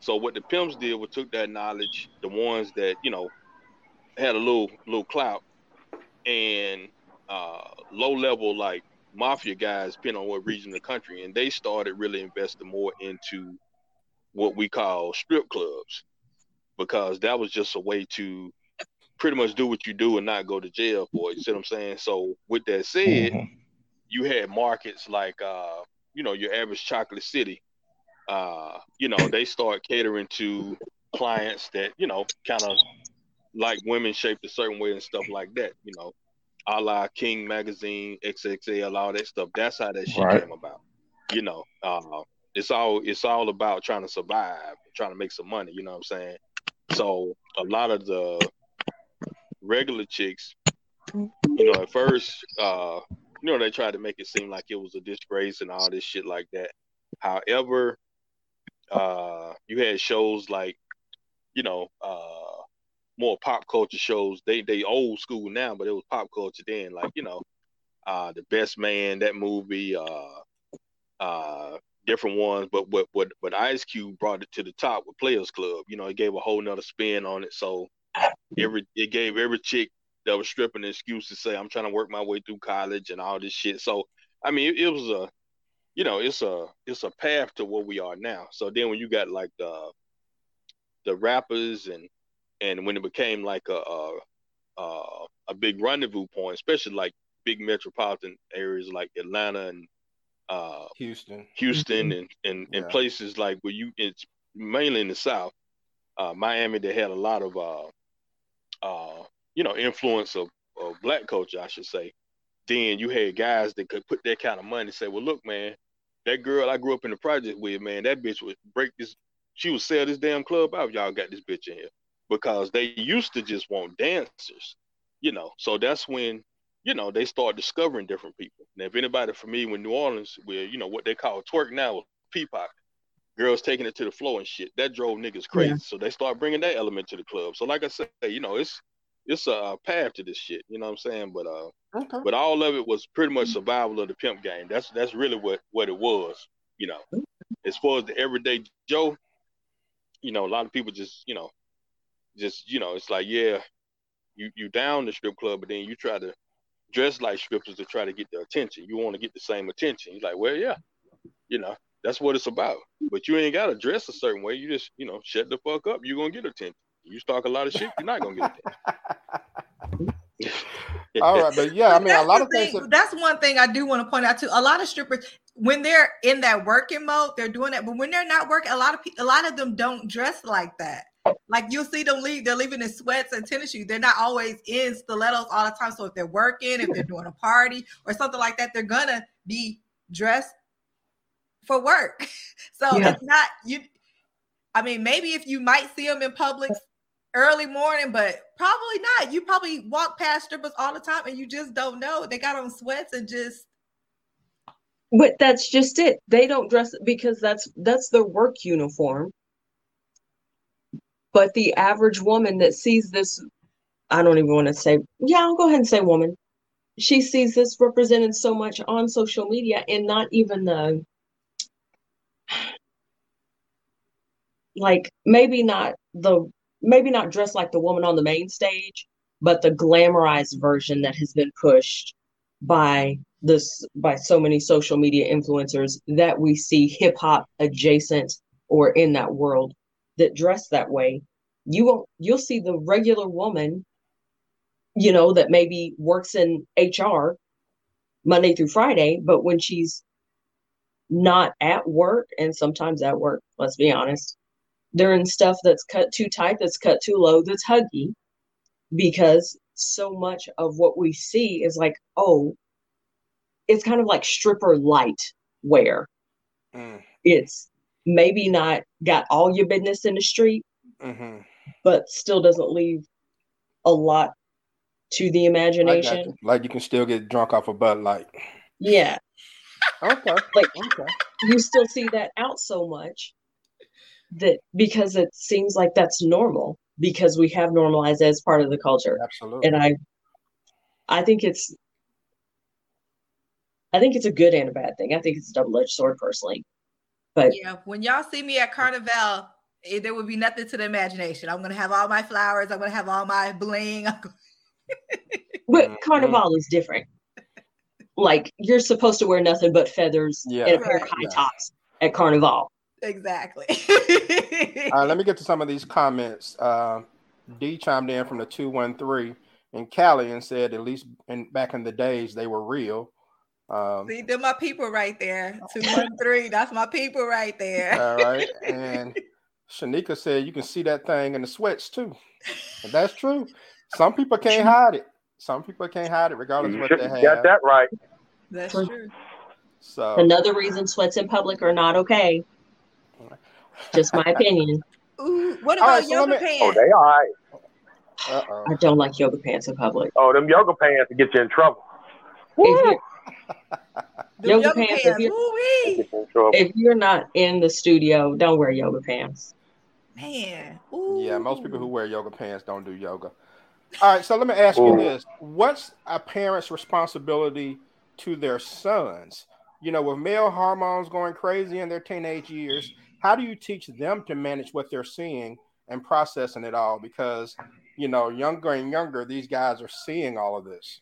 So what the pimps did was took that knowledge, the ones that you know had a little little clout, and uh, low level like mafia guys, depending on what region of the country, and they started really investing more into what we call strip clubs because that was just a way to pretty much do what you do and not go to jail for it. You see what I'm saying? So with that said, Mhm. you had markets like uh, you know, your average chocolate city. Uh, you know, they start catering to clients that, you know, kind of like women shaped a certain way and stuff like that, you know. A la King magazine, XXL, all that stuff. That's how that shit Right. came about. You know, uh, it's all it's all about trying to survive, trying to make some money, you know what I'm saying? So a lot of the regular chicks, you know, at first, uh, you know, they tried to make it seem like it was a disgrace and all this shit like that. However, uh, you had shows like, you know, uh, more pop culture shows. They they old school now, but it was pop culture then. Like you know, uh, the Best Man, that movie, uh, uh, different ones. But what what but Ice Cube brought it to the top with Players Club. You know, it gave a whole nother spin on it. So every it gave every chick that was stripping an excuse to say I'm trying to work my way through college and all this shit. So I mean, it, it was a you know, it's a it's a path to where we are now. So then when you got like the the rappers and and when it became like a a, a, a big rendezvous point, especially like big metropolitan areas like Atlanta and uh, Houston. Houston and and, and Yeah. places like where you it's mainly in the South, uh, Miami They had a lot of uh, uh, you know influence of, of black culture, I should say. Then you had guys that could put that kind of money and say, well, look, man, that girl I grew up in the project with, man, that bitch would break this. She would sell this damn club out. if Y'all got this bitch in here because they used to just want dancers, you know. So that's when you know they start discovering different people. Now, if anybody familiar with New Orleans, where you know what they call twerk now with peacock, girls taking it to the floor and shit, that drove niggas crazy. Yeah. So they start bringing that element to the club. So like I said, you know, it's it's a path to this shit. You know what I'm saying? But uh, Okay. but all of it was pretty much survival of the pimp game. That's that's really what what it was. You know, as far as the everyday Joe, you know, a lot of people just you know, just you know, it's like yeah, you you down the strip club, but then you try to dress like strippers to try to get the attention. You want to get the same attention. You're like, well, yeah, you know, That's what it's about. But you ain't gotta dress a certain way. You just, you know, shut the fuck up. You're gonna get attention. You talk a lot of shit, you're not gonna get attention. All right, but yeah, I mean, a lot of thing, things. That... That's one thing I do want to point out too. A lot of strippers, when they're in that working mode, they're doing it. But when they're not working, a lot of people, a lot of them don't dress like that. Like you'll see them leave, they're leaving in sweats and tennis shoes. They're not always in stilettos all the time. So if they're working, if they're doing a party or something like that, they're gonna be dressed for work. So yeah. it's not you. I mean, maybe if you might see them in public early morning, but probably not. You probably walk past strippers all the time and you just don't know. They got on sweats and just but that's just it. They don't dress because that's that's their work uniform. But the average woman that sees this, I don't even want to say, yeah, I'll go ahead and say woman. She sees this represented so much on social media and not even the like maybe not the maybe not dressed like the woman on the main stage, but the glamorized version that has been pushed by this by so many social media influencers that we see hip hop adjacent or in that world that dress that way. You won't you'll see the regular woman, you know, that maybe works in HR Monday through Friday, but when she's not at work and sometimes at work, let's be honest, they're in stuff that's cut too tight, that's cut too low, that's huggy, because so much of what we see is like, oh, it's kind of like stripper light wear. Mm. It's maybe not got all your business in the street, mm-hmm. but still doesn't leave a lot to the imagination. You. Like you can still get drunk off a Bud Light. Yeah. okay. Like okay. you still see that out so much that because it seems like that's normal because we have normalized as part of the culture. Absolutely. And I I think it's I think it's a good and a bad thing. I think it's a double-edged sword personally. But yeah, when y'all see me at Carnival, it, there would be nothing to the imagination. I'm gonna have all my flowers, I'm gonna have all my bling. but mm-hmm. Carnival is different. Like you're supposed to wear nothing but feathers yeah. and a pair right. of high yeah. tops at Carnival. Exactly. All right, let me get to some of these comments. Uh, D chimed in from the 213 in Cali and said, at least in, back in the days, they were real. Um, See, they're my people right there. 213, that's my people right there. All right. And Shanika said, you can see that thing in the sweats too. And that's true. Some people can't hide it. Some people can't hide it regardless of what they have. Got that right. That's true. So another reason sweats in public are not okay. Just my opinion. Ooh, what about right, yoga me, pants? Oh, they all right. Uh-oh. I don't like yoga pants in public. Oh, them yoga pants get you in trouble. If yoga, yoga, pants, pants if, you're, if, you're, not in the studio, don't wear yoga pants. Man. Ooh. Yeah, most people who wear yoga pants don't do yoga. All right, so let me ask Ooh. you this. What's a parent's responsibility to their sons? You know, with male hormones going crazy in their teenage years, how do you teach them to manage what they're seeing and processing it all? Because you know, younger and younger, these guys are seeing all of this.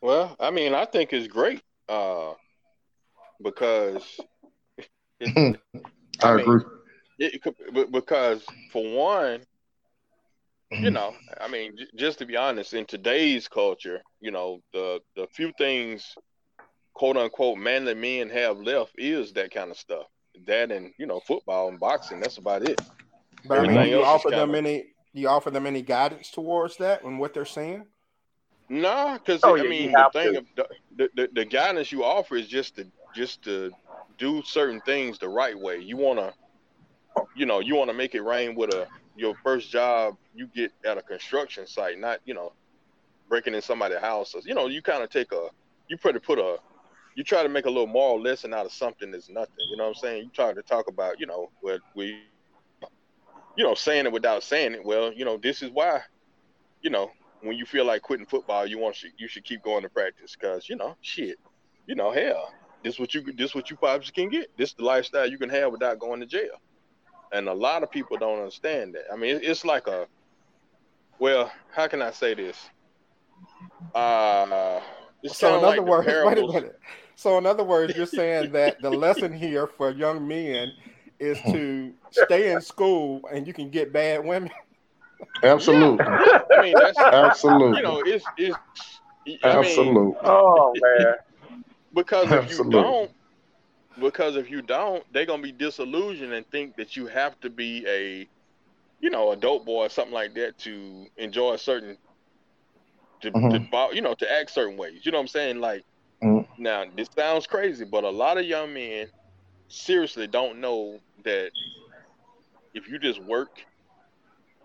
Well, I mean, I think it's great uh, because it, I, I mean, agree. It, because for one, you know, I mean, j- just to be honest, in today's culture, you know, the the few things quote unquote manly men have left is that kind of stuff. That and you know football and boxing. That's about it. But I mean, you offer them of... any? You offer them any guidance towards that and what they're seeing? Nah, because oh, I mean the thing of the, the, the guidance you offer is just to just to do certain things the right way. You wanna, you know, you wanna make it rain with a your first job you get at a construction site, not you know breaking in somebody's house. You know, you kind of take a you pretty put a you try to make a little moral lesson out of something that's nothing. You know what I'm saying? You try to talk about, you know, what we, you know, saying it without saying it. Well, you know, this is why, you know, when you feel like quitting football, you want you should keep going to practice because you know, shit, you know, hell, this what you this what you probably can get. This the lifestyle you can have without going to jail. And a lot of people don't understand that. I mean, it's like a, well, how can I say this? Uh So in other like words, wait a minute. So in other words, you're saying that the lesson here for young men is to stay in school and you can get bad women. Absolutely. I mean, that's Absolutely. You know, it's it's. I mean, Absolutely. Oh man. because if you don't, because if you don't, they're gonna be disillusioned and think that you have to be a, you know, a dope boy or something like that to enjoy a certain, to, to Mhm. bo- you know, to act certain ways. You know what I'm saying? Like, Mhm. now this sounds crazy, but a lot of young men seriously don't know that if you just work,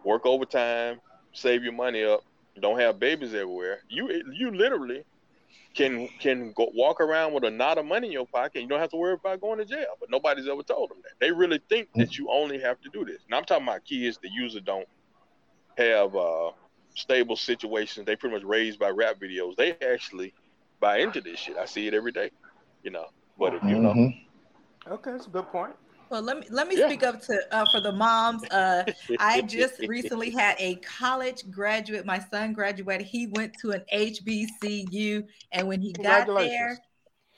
work overtime, save your money up, don't have babies everywhere, you you literally can can go, walk around with a knot of money in your pocket. You don't have to worry about going to jail. But nobody's ever told them that. They really think that you only have to do this. And I'm talking about kids that usually don't have uh, stable situations. They pretty much raised by rap videos. They actually buy into this shit. I see it every day. You know. But if you know, Mhm. Okay, that's a good point. Well, let me let me Yeah. speak up to uh, for the moms. Uh, I just recently had a college graduate. My son graduated. He went to an HBCU, and when he got there,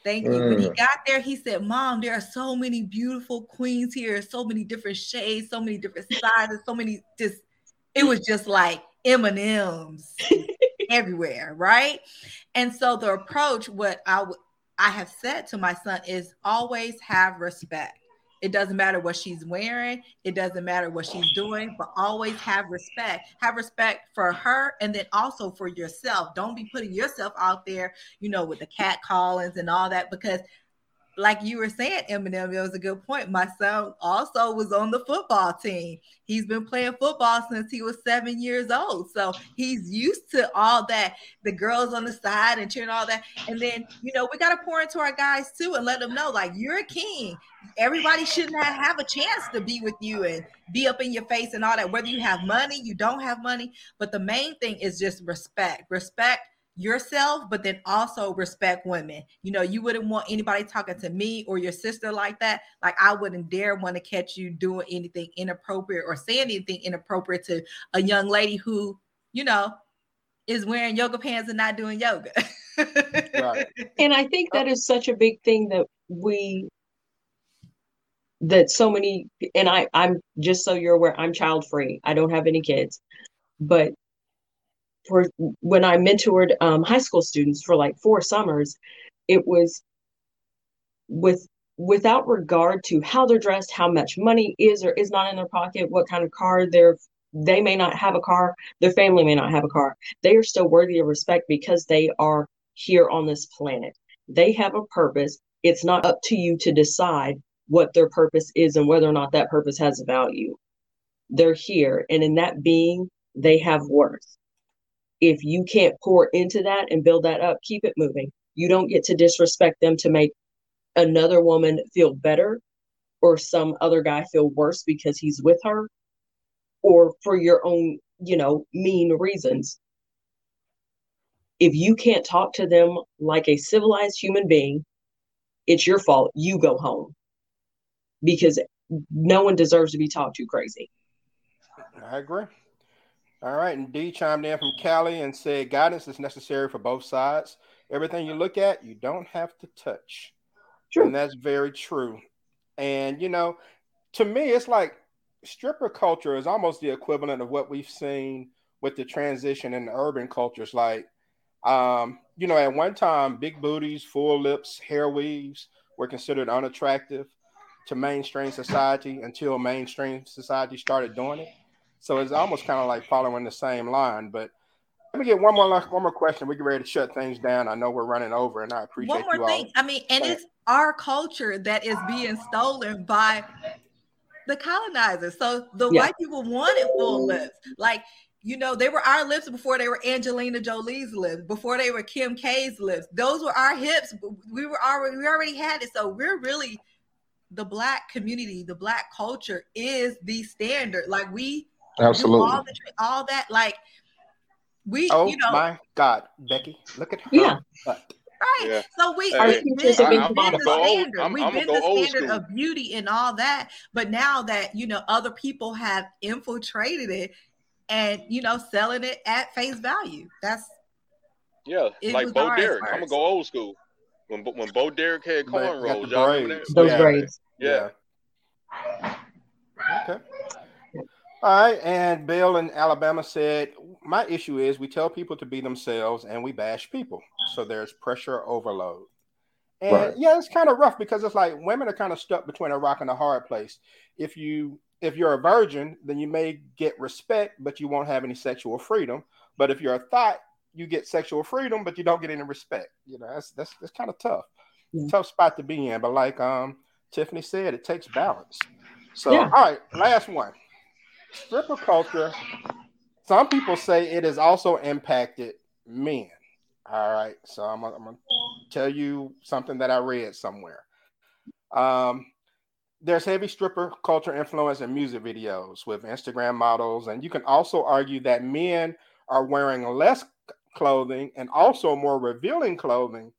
thank you. When he Mm. got there, he said, "Mom, there are so many beautiful queens here. So many different shades, so many different sizes, so many just." It was just like M and M's everywhere, right? And so the approach, what I would I have said to my son is always have respect. It doesn't matter what she's wearing, it doesn't matter what she's doing, but always have respect. Have respect for her and then also for yourself. Don't be putting yourself out there, you know, with the cat callings and all that because like you were saying, Eminem, it was a good point. My son also was on the football team. He's been playing football since he was seven years old. So he's used to all that, the girls on the side and cheering all that. And then, you know, we got to pour into our guys too and let them know, like, you're a king. Everybody shouldn't have, have a chance to be with you and be up in your face and all that, whether you have money, you don't have money. But the main thing is just respect. Respect yourself, but then also respect women. You know, you wouldn't want anybody talking to me or your sister like that. Like, I wouldn't dare want to catch you doing anything inappropriate or saying anything inappropriate to a young lady who, you know, is wearing yoga pants and not doing yoga. Right. And I think that is such a big thing that we that so many and I I'm just so you're aware I'm child free. I don't have any kids. But for when I mentored um, high school students for like four summers, it was with without regard to how they're dressed, how much money is or is not in their pocket, what kind of car they're they may not have a car, their family may not have a car. They are still worthy of respect because they are here on this planet. They have a purpose. It's not up to you to decide what their purpose is and whether or not that purpose has value. They're here, and in that being, they have worth. If you can't pour into that and build that up, keep it moving. You don't get to disrespect them to make another woman feel better or some other guy feel worse because he's with her or for your own, you know, mean reasons. If you can't talk to them like a civilized human being, it's your fault. You go home because no one deserves to be talked to crazy. I agree. All right, and D chimed in from Cali and said guidance is necessary for both sides. Everything you look at, you don't have to touch. True. And that's very true. And you know, to me, it's like stripper culture is almost the equivalent of what we've seen with the transition in the urban cultures. Like, um, you know, at one time, big booties, full lips, hair weaves were considered unattractive to mainstream society until mainstream society started doing it. So it's almost kind of like following the same line. But let me get one more last, one more question. We get ready to shut things down. I know we're running over, and I appreciate One more you all. thing. I mean, and it's our culture that is being stolen by the colonizers. So the Yeah. white people wanted full lips. Like, you know, they were our lips before they were Angelina Jolie's lips, before they were Kim K's lips. Those were our hips. We were already we already had it. So we're really the black community, the black culture is the standard. Like we do Absolutely. all the all that. Like we, Oh you know, my God, Becky, look at her Yeah. butt. Right. Yeah. So we Our we've teachers been, have been the I'ma go old- standard. I'm- we've I'ma been the standard of beauty and all that. But now that you know other people have infiltrated it and you know selling it at face value. That's Yeah, like Bo ours Derek. I'm gonna go old school. When Bo- when Bo Derek had cornrows, the y'all braids. Those Yeah. braids. Yeah. Okay. All right, and Bill in Alabama said, "My issue is we tell people to be themselves, and we bash people, so there's pressure overload." And Right. yeah, it's kind of rough because it's like women are kind of stuck between a rock and a hard place. If you if you're a virgin, then you may get respect, but you won't have any sexual freedom. But if you're a thought, you get sexual freedom, but you don't get any respect. You know, that's that's that's kind of tough. Yeah. Tough spot to be in. But like um Tiffany said, it takes balance. So Yeah. all right, last one. Stripper culture. Some people say it has also impacted men. All right, so I'm, gonna- I'm gonna tell you something that I read somewhere. Um, there's heavy stripper culture influence in music videos with Instagram models, and you can also argue that men are wearing less clothing and also more revealing clothing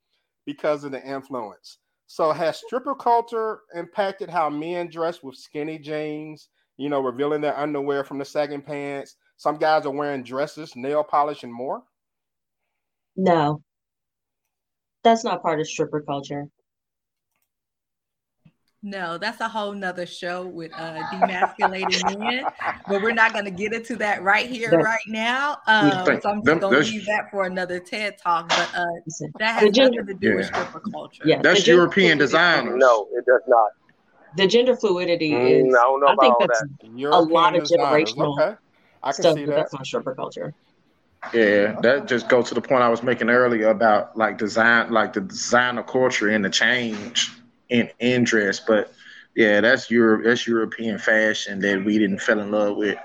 because of the influence. So, has stripper culture impacted how men dress with skinny jeans, you know, revealing their underwear from the sagging pants? Some guys are wearing dresses, nail polish, and more. No, that's not part of stripper culture. No, that's a whole nother show with uh demasculating men, but we're not going to get into that right here, That- right now. Um, so I'm just going to leave that for another TED talk. But uh, that has nothing to do with stripper culture. yeah, That's the European fluidity- designers. No, it does not. The gender fluidity Mm, is, I don't know I about think that's that. European lot of generational Okay, I can stuff, see that. that's not stripper culture. Yeah, that just goes to the point I was making earlier about like design, like the designer culture and the change in in dress. But yeah, that's Europe. That's European fashion that we didn't fell in love with.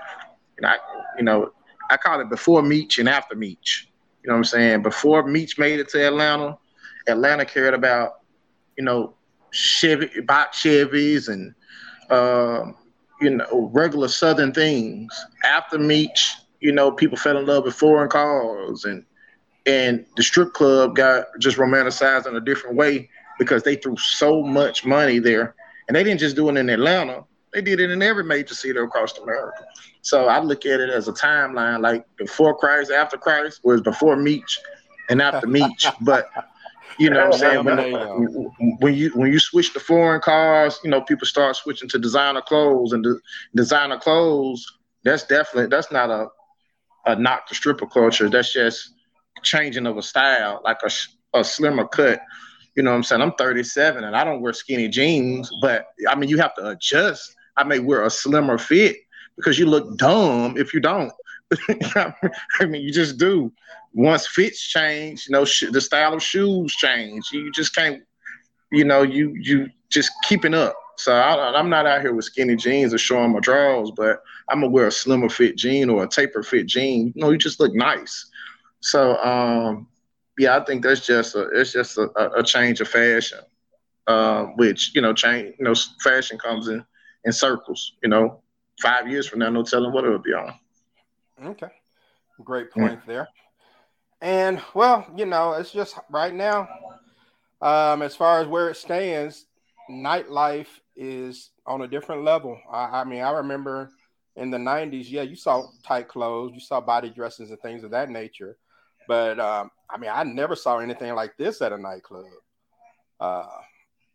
And I, you know, I call it before Meech and after Meech. You know what I'm saying? Before Meech made it to Atlanta, Atlanta cared about, you know, Chevy, box Chevys and, um, you know, regular Southern things. After Meech, you know, people fell in love with foreign cars and and the strip club got just romanticized in a different way because they threw so much money there. And they didn't just do it in Atlanta, they did it in every major city across America. So I look at it as a timeline, like before Christ, after Christ, was before Meech, and after Meech. But you know what I'm saying? When, when you when you switch to foreign cars, you know, people start switching to designer clothes and de- designer clothes. That's definitely that's not a a knock to stripper culture. That's just changing of a style, like a, a slimmer cut. You know what I'm saying? I'm 37 and I don't wear skinny jeans, but I mean, you have to adjust. I may wear a slimmer fit because you look dumb if you don't. I mean, you just do. Once fits change, you know, sh- the style of shoes change. You just can't, you know, you you just keeping up. So I, I'm not out here with skinny jeans or showing my drawers, but I'm gonna wear a slimmer fit jean or a taper fit jean. You know, you just look nice. So um, yeah, I think that's just a it's just a, a change of fashion, um, which you know change you know fashion comes in in circles. You know, five years from now, no telling what it'll be on. Okay. Great point there. And well, you know, it's just right now, um, as far as where it stands, nightlife is on a different level. I, I mean, I remember in the 90s, yeah, you saw tight clothes, you saw body dresses and things of that nature. But um, I mean, I never saw anything like this at a nightclub. Uh,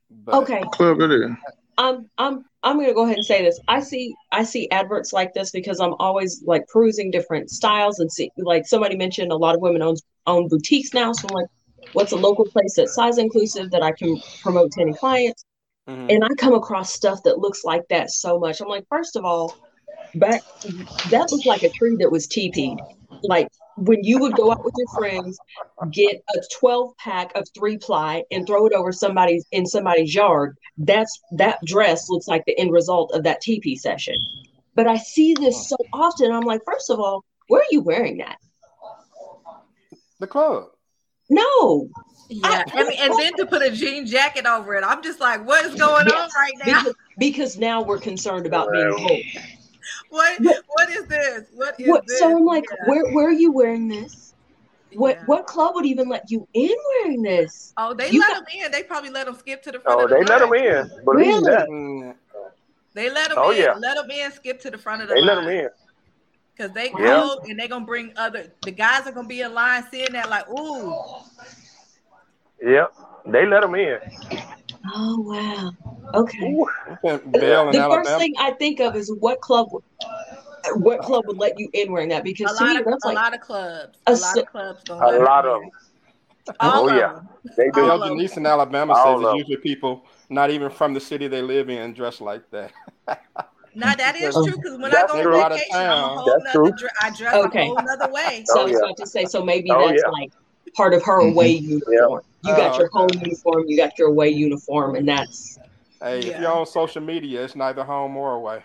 but Okay. Club it is. I'm I'm I'm gonna go ahead and say this. I see I see adverts like this because I'm always like perusing different styles and see like somebody mentioned a lot of women own own boutiques now. So I'm like, what's a local place that's size inclusive that I can promote to any clients? Mhm. And I come across stuff that looks like that so much. I'm like, first of all, back that looked like a tree that was teepeed. Like when you would go out with your friends, get a 12 pack of three ply and throw it over somebody's in somebody's yard. That's that dress looks like the end result of that TP session. But I see this so often. I'm like, first of all, where are you wearing that? the club. No, Yeah, I mean, and then to put a jean jacket over it, I'm just like, what is going on right now? because, because now we're concerned about being cold. What what is this? What is What, this? so I'm like, Yeah. where where are you wearing this? What Yeah. what club would even let you in wearing this? Oh, they You let got- them in. They probably let them skip to the front Oh, of the they let them line. in. Believe Really? that. Mm, They let them Oh, in. yeah. Let them in. Skip to the front of the They line. let them in. Because they Yeah. go and they're gonna bring other the guys are gonna be in line seeing that like, ooh, Yep, they let them in. Oh wow. Okay. Bell the Alabama. first thing I think of is what club would what club would let you in wearing that a because to lot me of that's a like lot of clubs, a a lot of clubs gonna let lot of them. All Oh of yeah, them. they do. Bell all of 'em. Denise in Alabama All says of it's 'em. usually people not even from the city they live in dress like that. Now that is true because when I go on true. Out of vacation, I'm a whole nother. Dre- I dress Okay. a whole nother way. so I Oh, was yeah. about to say so maybe Oh, that's yeah. like part of her mm-hmm. away uniform. You got Oh, your home okay. uniform, you got your away uniform, and that's Hey, if you're on social media, it's neither home or away.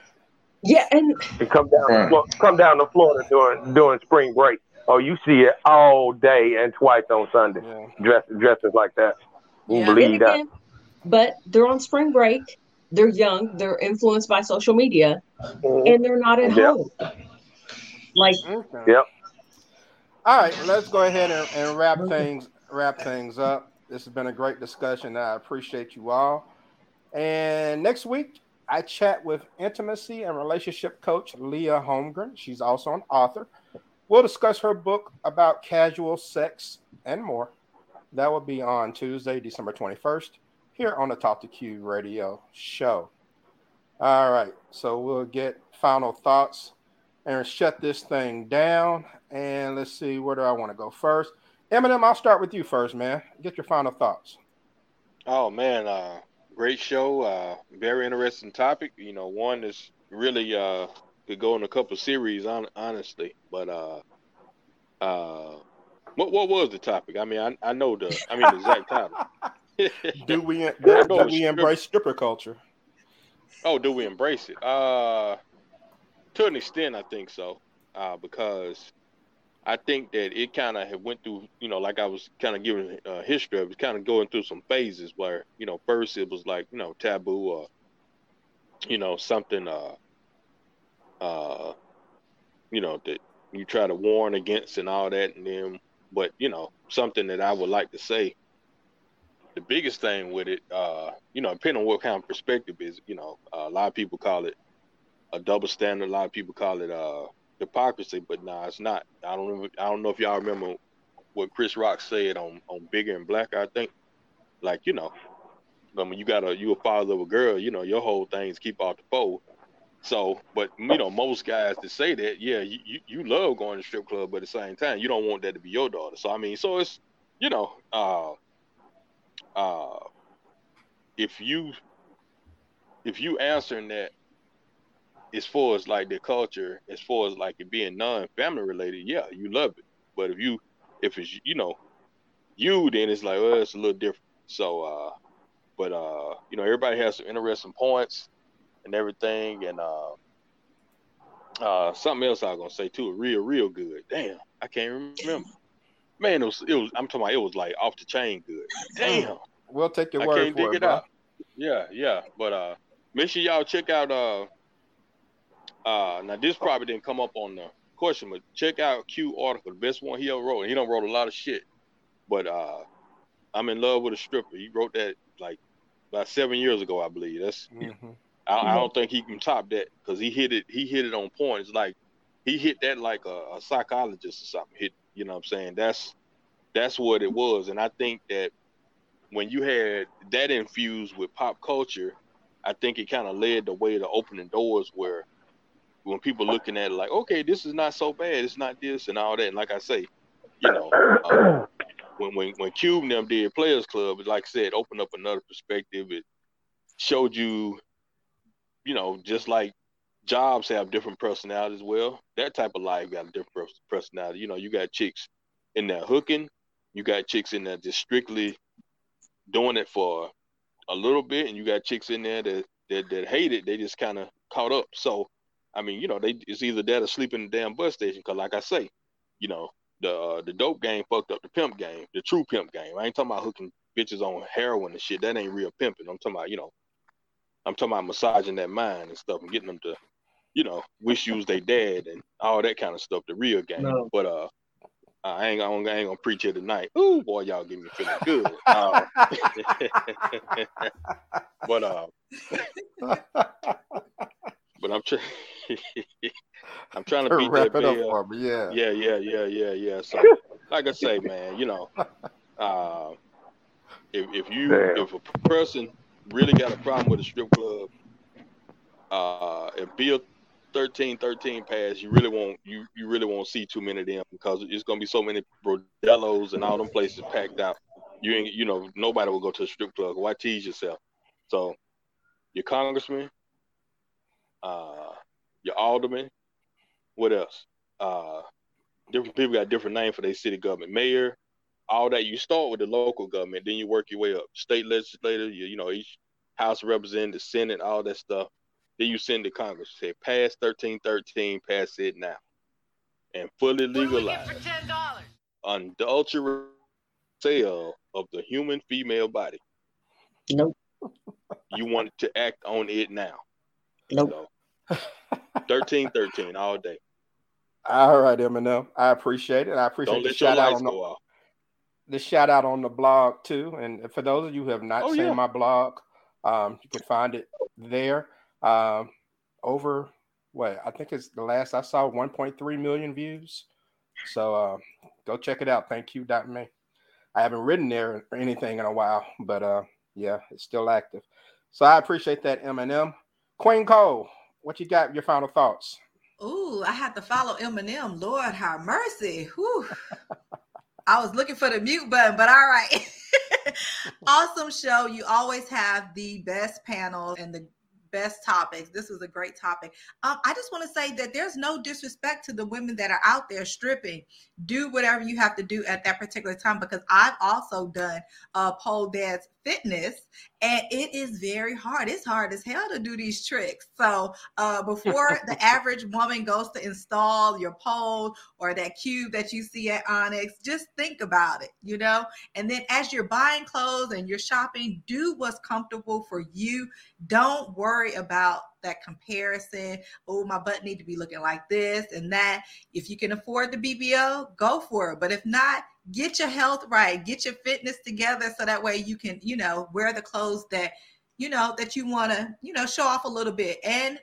yeah, and They come down, Right. Flo- come down to Florida during during spring break. Oh, you see it all day and twice on Sunday. Yeah. Dress dresses like that. You Yeah. can then believe that. but they're on spring break, they're young, they're influenced by social media, Mhm. and they're not at Yep. home. Like Okay. Yep. All right, let's go ahead and, and wrap things wrap things up. This has been a great discussion. I appreciate you all. And next week, I chat with intimacy and relationship coach Leah Holmgren. She's also an author. We'll discuss her book about casual sex and more. That will be on Tuesday, December 21st, here on the Talk to Q radio show. All right, so we'll get final thoughts and shut this thing down. And let's see, where do I want to go first? Eminem, I'll start with you first, man. Get your final thoughts. Oh man, uh, great show. Uh, very interesting topic. You know, one that's really uh, could go in a couple series, on, honestly. But uh, uh, what what was the topic? I mean, I, I know the I mean the exact title. Do we do, do we embrace stripper culture? Oh, do we embrace it? Uh, to an extent, I think so. Uh, because I think that it kind of went through, you know, like I was kind of giving uh, history of it, kind of going through some phases where, you know, first it was like, you know, taboo or, you know, something, uh, uh, you know, that you try to warn against and all that, and then, but you know, something that I would like to say. The biggest thing with it, uh, you know, depending on what kind of perspective is, you know, a lot of people call it a double standard. A lot of people call it uh hypocrisy, but nah, it's not. I don't know. I don't know if y'all remember what Chris Rock said on on Bigger and Blacker. I think, like you know, I mean, you got a you a father of a girl. You know, your whole thing is keep off the pole. So, but you know, most guys that say that, yeah, you, you you love going to strip club, but at the same time, you don't want that to be your daughter. So I mean, so it's you know, uh, uh, if you if you answering that as far as like the culture, as far as like it being non-family related, yeah, you love it. But if you if it's you know you, then it's like well, it's a little different. So, uh, but uh, you know, everybody has some interesting points and everything, and uh, uh, something else I was gonna say too, real, real good. Damn, I can't remember. Man, it was, it was. I'm talking about it was like off the chain good. Damn. We'll take your I word for it, it. Yeah, yeah. But uh make sure y'all check out uh uh now this probably didn't come up on the question, but check out Q article, the best one he ever wrote. And he don't wrote a lot of shit. But uh I'm in love with a stripper. He wrote that like about seven years ago, I believe. That's Mhm. I, I don't think he can top that because he hit it. He hit it on point. It's like he hit that like a, a psychologist or something. Hit, you know what I'm saying? That's that's what it was. And I think that when you had that infused with pop culture, I think it kind of led the way to opening doors where when people looking at it like, okay, this is not so bad. It's not this and all that. And like I say, you know, uh, when when when Cube and them did Players Club, like I said, opened up another perspective. It showed you, you know, just like jobs have different personalities. Well, that type of life got a different personality. You know, you got chicks in there hooking, you got chicks in there just strictly doing it for a little bit, and you got chicks in there that that, that hate it. They just kind of caught up. So, I mean, you know, they it's either that or sleep in the damn bus station. Cause like I say, you know, the uh, the dope game fucked up the pimp game, the true pimp game. I ain't talking about hooking bitches on heroin and shit. That ain't real pimping. I'm talking about, you know, I'm talking about massaging that mind and stuff and getting them to, you know, wish you was their dad and all that kind of stuff. The real game. No. But uh, I ain't gonna, I ain't gonna preach here tonight. Ooh, boy, y'all get me feeling good. Uh, but uh, but I'm trying. I'm trying to beat Wrap that it up bill. for me, yeah. Yeah, yeah, yeah, yeah, yeah. So, like I say, man, you know, uh, if if you Damn. if a person really got a problem with a strip club, uh, if Bill thirteen thirteen pass, you really won't you you really won't see too many of them because it's gonna be so many bordellos and all them places packed out. You ain't you know nobody will go to a strip club. Why tease yourself? So, your congressman, uh, your alderman, what else? Uh, different people got different names for their city government, mayor, all that. You start with the local government, then you work your way up. State legislator, you, you know, each House of Representatives, Senate, all that stuff. Then you send to Congress. Say pass thirteen thirteen, pass it now, and fully legalize adulterous sale of the human female body. Nope. You want to act on it now. Nope. So, thirteen thirteen all day. All right, Eminem. I appreciate it. I appreciate Don't the shout out on the, the shout out on the blog too. And for those of you who have not Oh, seen yeah. my blog, um, you can find it there. Um, over what I think it's the last I saw 1.3 million views. So uh, go check it out. Thank you, Dot me. I haven't written there or anything in a while, but uh, yeah, it's still active. So I appreciate that, Eminem. Queen Cole, what you got? Your final thoughts? Ooh, I had to follow Eminem. Lord have mercy. Whew. I was looking for the mute button, but all right. awesome show. You always have the best panels and the best topics. This was a great topic. Um, I just want to say that there's no disrespect to the women that are out there stripping. Do whatever you have to do at that particular time because I've also done uh, pole dance fitness and it is very hard. It's hard as hell to do these tricks. So uh, before the average woman goes to install your pole or that cube that you see at Onyx, just think about it, you know? And then as you're buying clothes and you're shopping, do what's comfortable for you. Don't worry about that comparison. Oh, my butt need to be looking like this and that. If you can afford the BBL, go for it. But if not, get your health right, get your fitness together so that way you can, you know, wear the clothes that, you know, that you want to, you know, show off a little bit and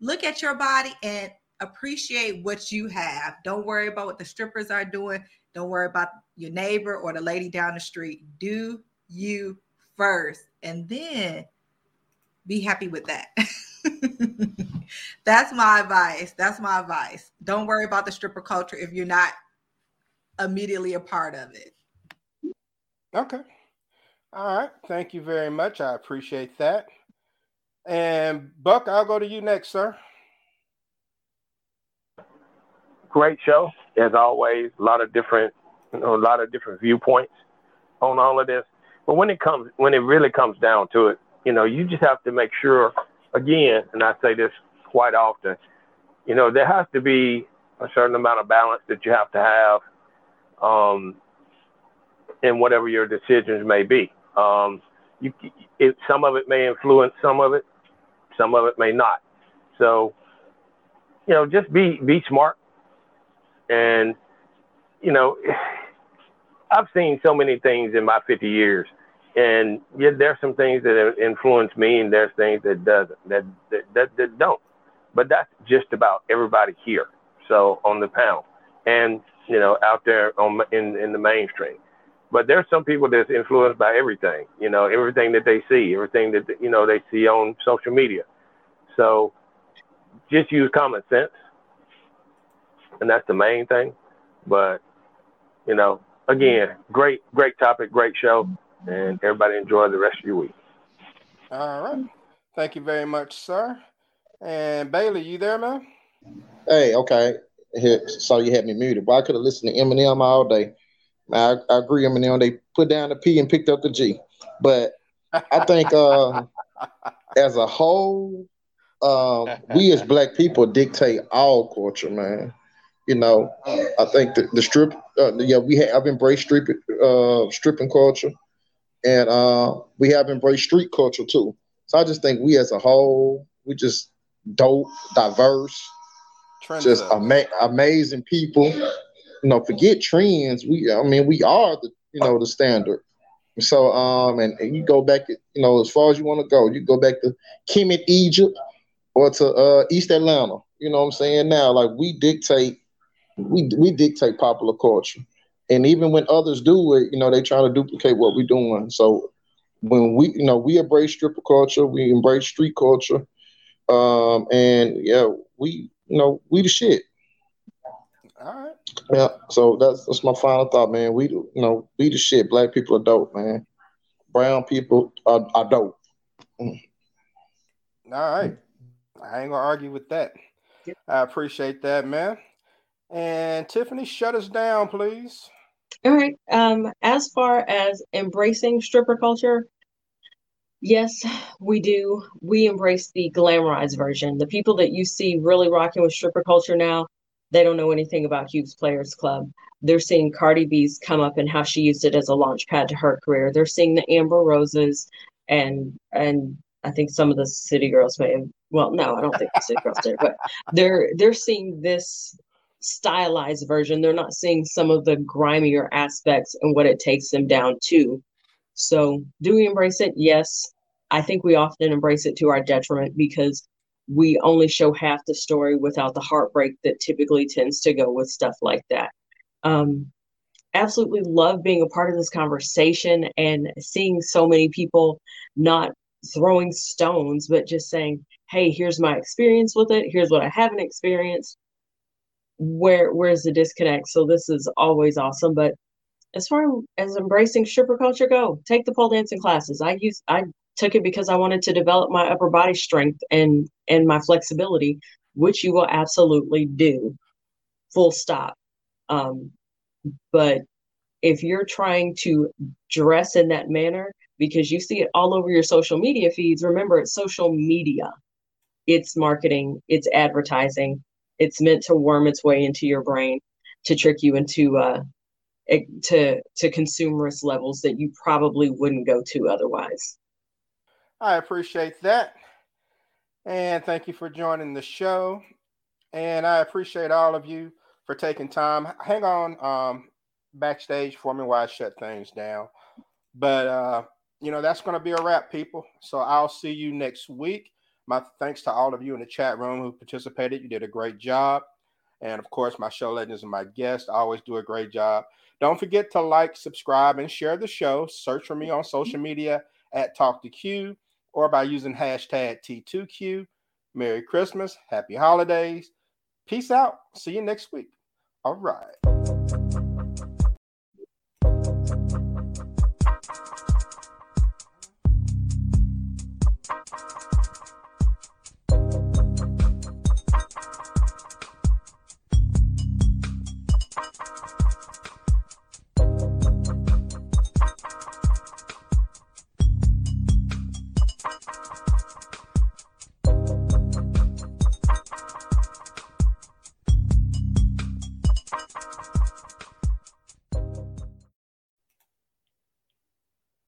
look at your body and appreciate what you have. Don't worry about what the strippers are doing. Don't worry about your neighbor or the lady down the street. Do you first and then be happy with that. That's my advice. That's my advice. Don't worry about the stripper culture if you're not immediately a part of it. Okay. All right. Thank you very much. I appreciate that. And Buck, I'll go to you next, sir. Great show as always. A lot of different, you know, a lot of different viewpoints on all of this. But when it comes, when it really comes down to it, you know, you just have to make sure. Again, and I say this quite often, you know, there has to be a certain amount of balance that you have to have um, in whatever your decisions may be. Um, you, it, some of it may influence some of it, some of it may not. So, you know, just be be smart, and you know, I've seen so many things in my 50 years, and yeah, there's some things that influence me, and there's things that doesn't that that, that, that don't. But that's just about everybody here. So on the panel, and you know, out there on in in the mainstream. But there's some people that's influenced by everything, you know, everything that they see, everything that you know they see on social media. So just use common sense, and that's the main thing. But you know, again, great, great topic, great show, and everybody enjoy the rest of your week. All right. Thank you very much, sir. And Bailey, you there, man? Hey, okay. So you had me muted, but I could have listened to Eminem all day. I, I agree, Eminem. They put down the P and picked up the G, but I think uh, as a whole, um, we as black people dictate all culture, man. You know, I think the, the strip, uh, yeah, we have I've embraced stripping, uh, stripping culture, and uh, we have embraced street culture too. So I just think we as a whole, we just dope, diverse, just ama- amazing people. You know, forget trends. We, I mean, we are the, you know, the standard. So, um, and, and you go back, you know, as far as you want to go, you go back to Kemet, Egypt, or to uh, East Atlanta. You know what I'm saying? Now, like we dictate, we we dictate popular culture, and even when others do it, you know, they try to duplicate what we're doing. So when we, you know, we embrace stripper culture, we embrace street culture, um, and yeah, we, you know, we the shit. All right. Yeah. So that's that's my final thought, man. We, you know, we the shit. Black people are dope, man. Brown people are, are dope. Mm. All right. I ain't gonna argue with that. I appreciate that, man. And Tiffany, shut us down, please. All right. Um, as far as embracing stripper culture, yes, we do. We embrace the glamorized version. The people that you see really rocking with stripper culture now, they don't know anything about Hughes Players Club. They're seeing Cardi B's come up and how she used it as a launch pad to her career. They're seeing the Amber Roses and and I think some of the city girls may have well, no, I don't think the city girls did, but they're they're seeing this stylized version. They're not seeing some of the grimier aspects and what it takes them down to. So, do we embrace it? Yes. I think we often embrace it to our detriment because we only show half the story without the heartbreak that typically tends to go with stuff like that. Um, absolutely love being a part of this conversation and seeing so many people not throwing stones, but just saying, hey, here's my experience with it. Here's what I haven't experienced. Where where's the disconnect? So this is always awesome. But as far as embracing stripper culture go, take the pole dancing classes. I use I took it because I wanted to develop my upper body strength and and my flexibility, which you will absolutely do. Full stop. Um, but if you're trying to dress in that manner because you see it all over your social media feeds, remember it's social media it's marketing, it's advertising. It's meant to worm its way into your brain to trick you into uh, to to consumerist levels that you probably wouldn't go to otherwise. I appreciate that. And thank you for joining the show. And I appreciate all of you for taking time. Hang on um, backstage for me while I shut things down. But, uh, you know, that's going to be a wrap, people. So I'll see you next week. My thanks to all of you in the chat room who participated. You did a great job. And of course, my show legends and my guests always do a great job. Don't forget to like, subscribe, and share the show. Search for me on social media at Talk to Q or by using hashtag T2Q. Merry Christmas, Happy Holidays. Peace out. See you next week. All right.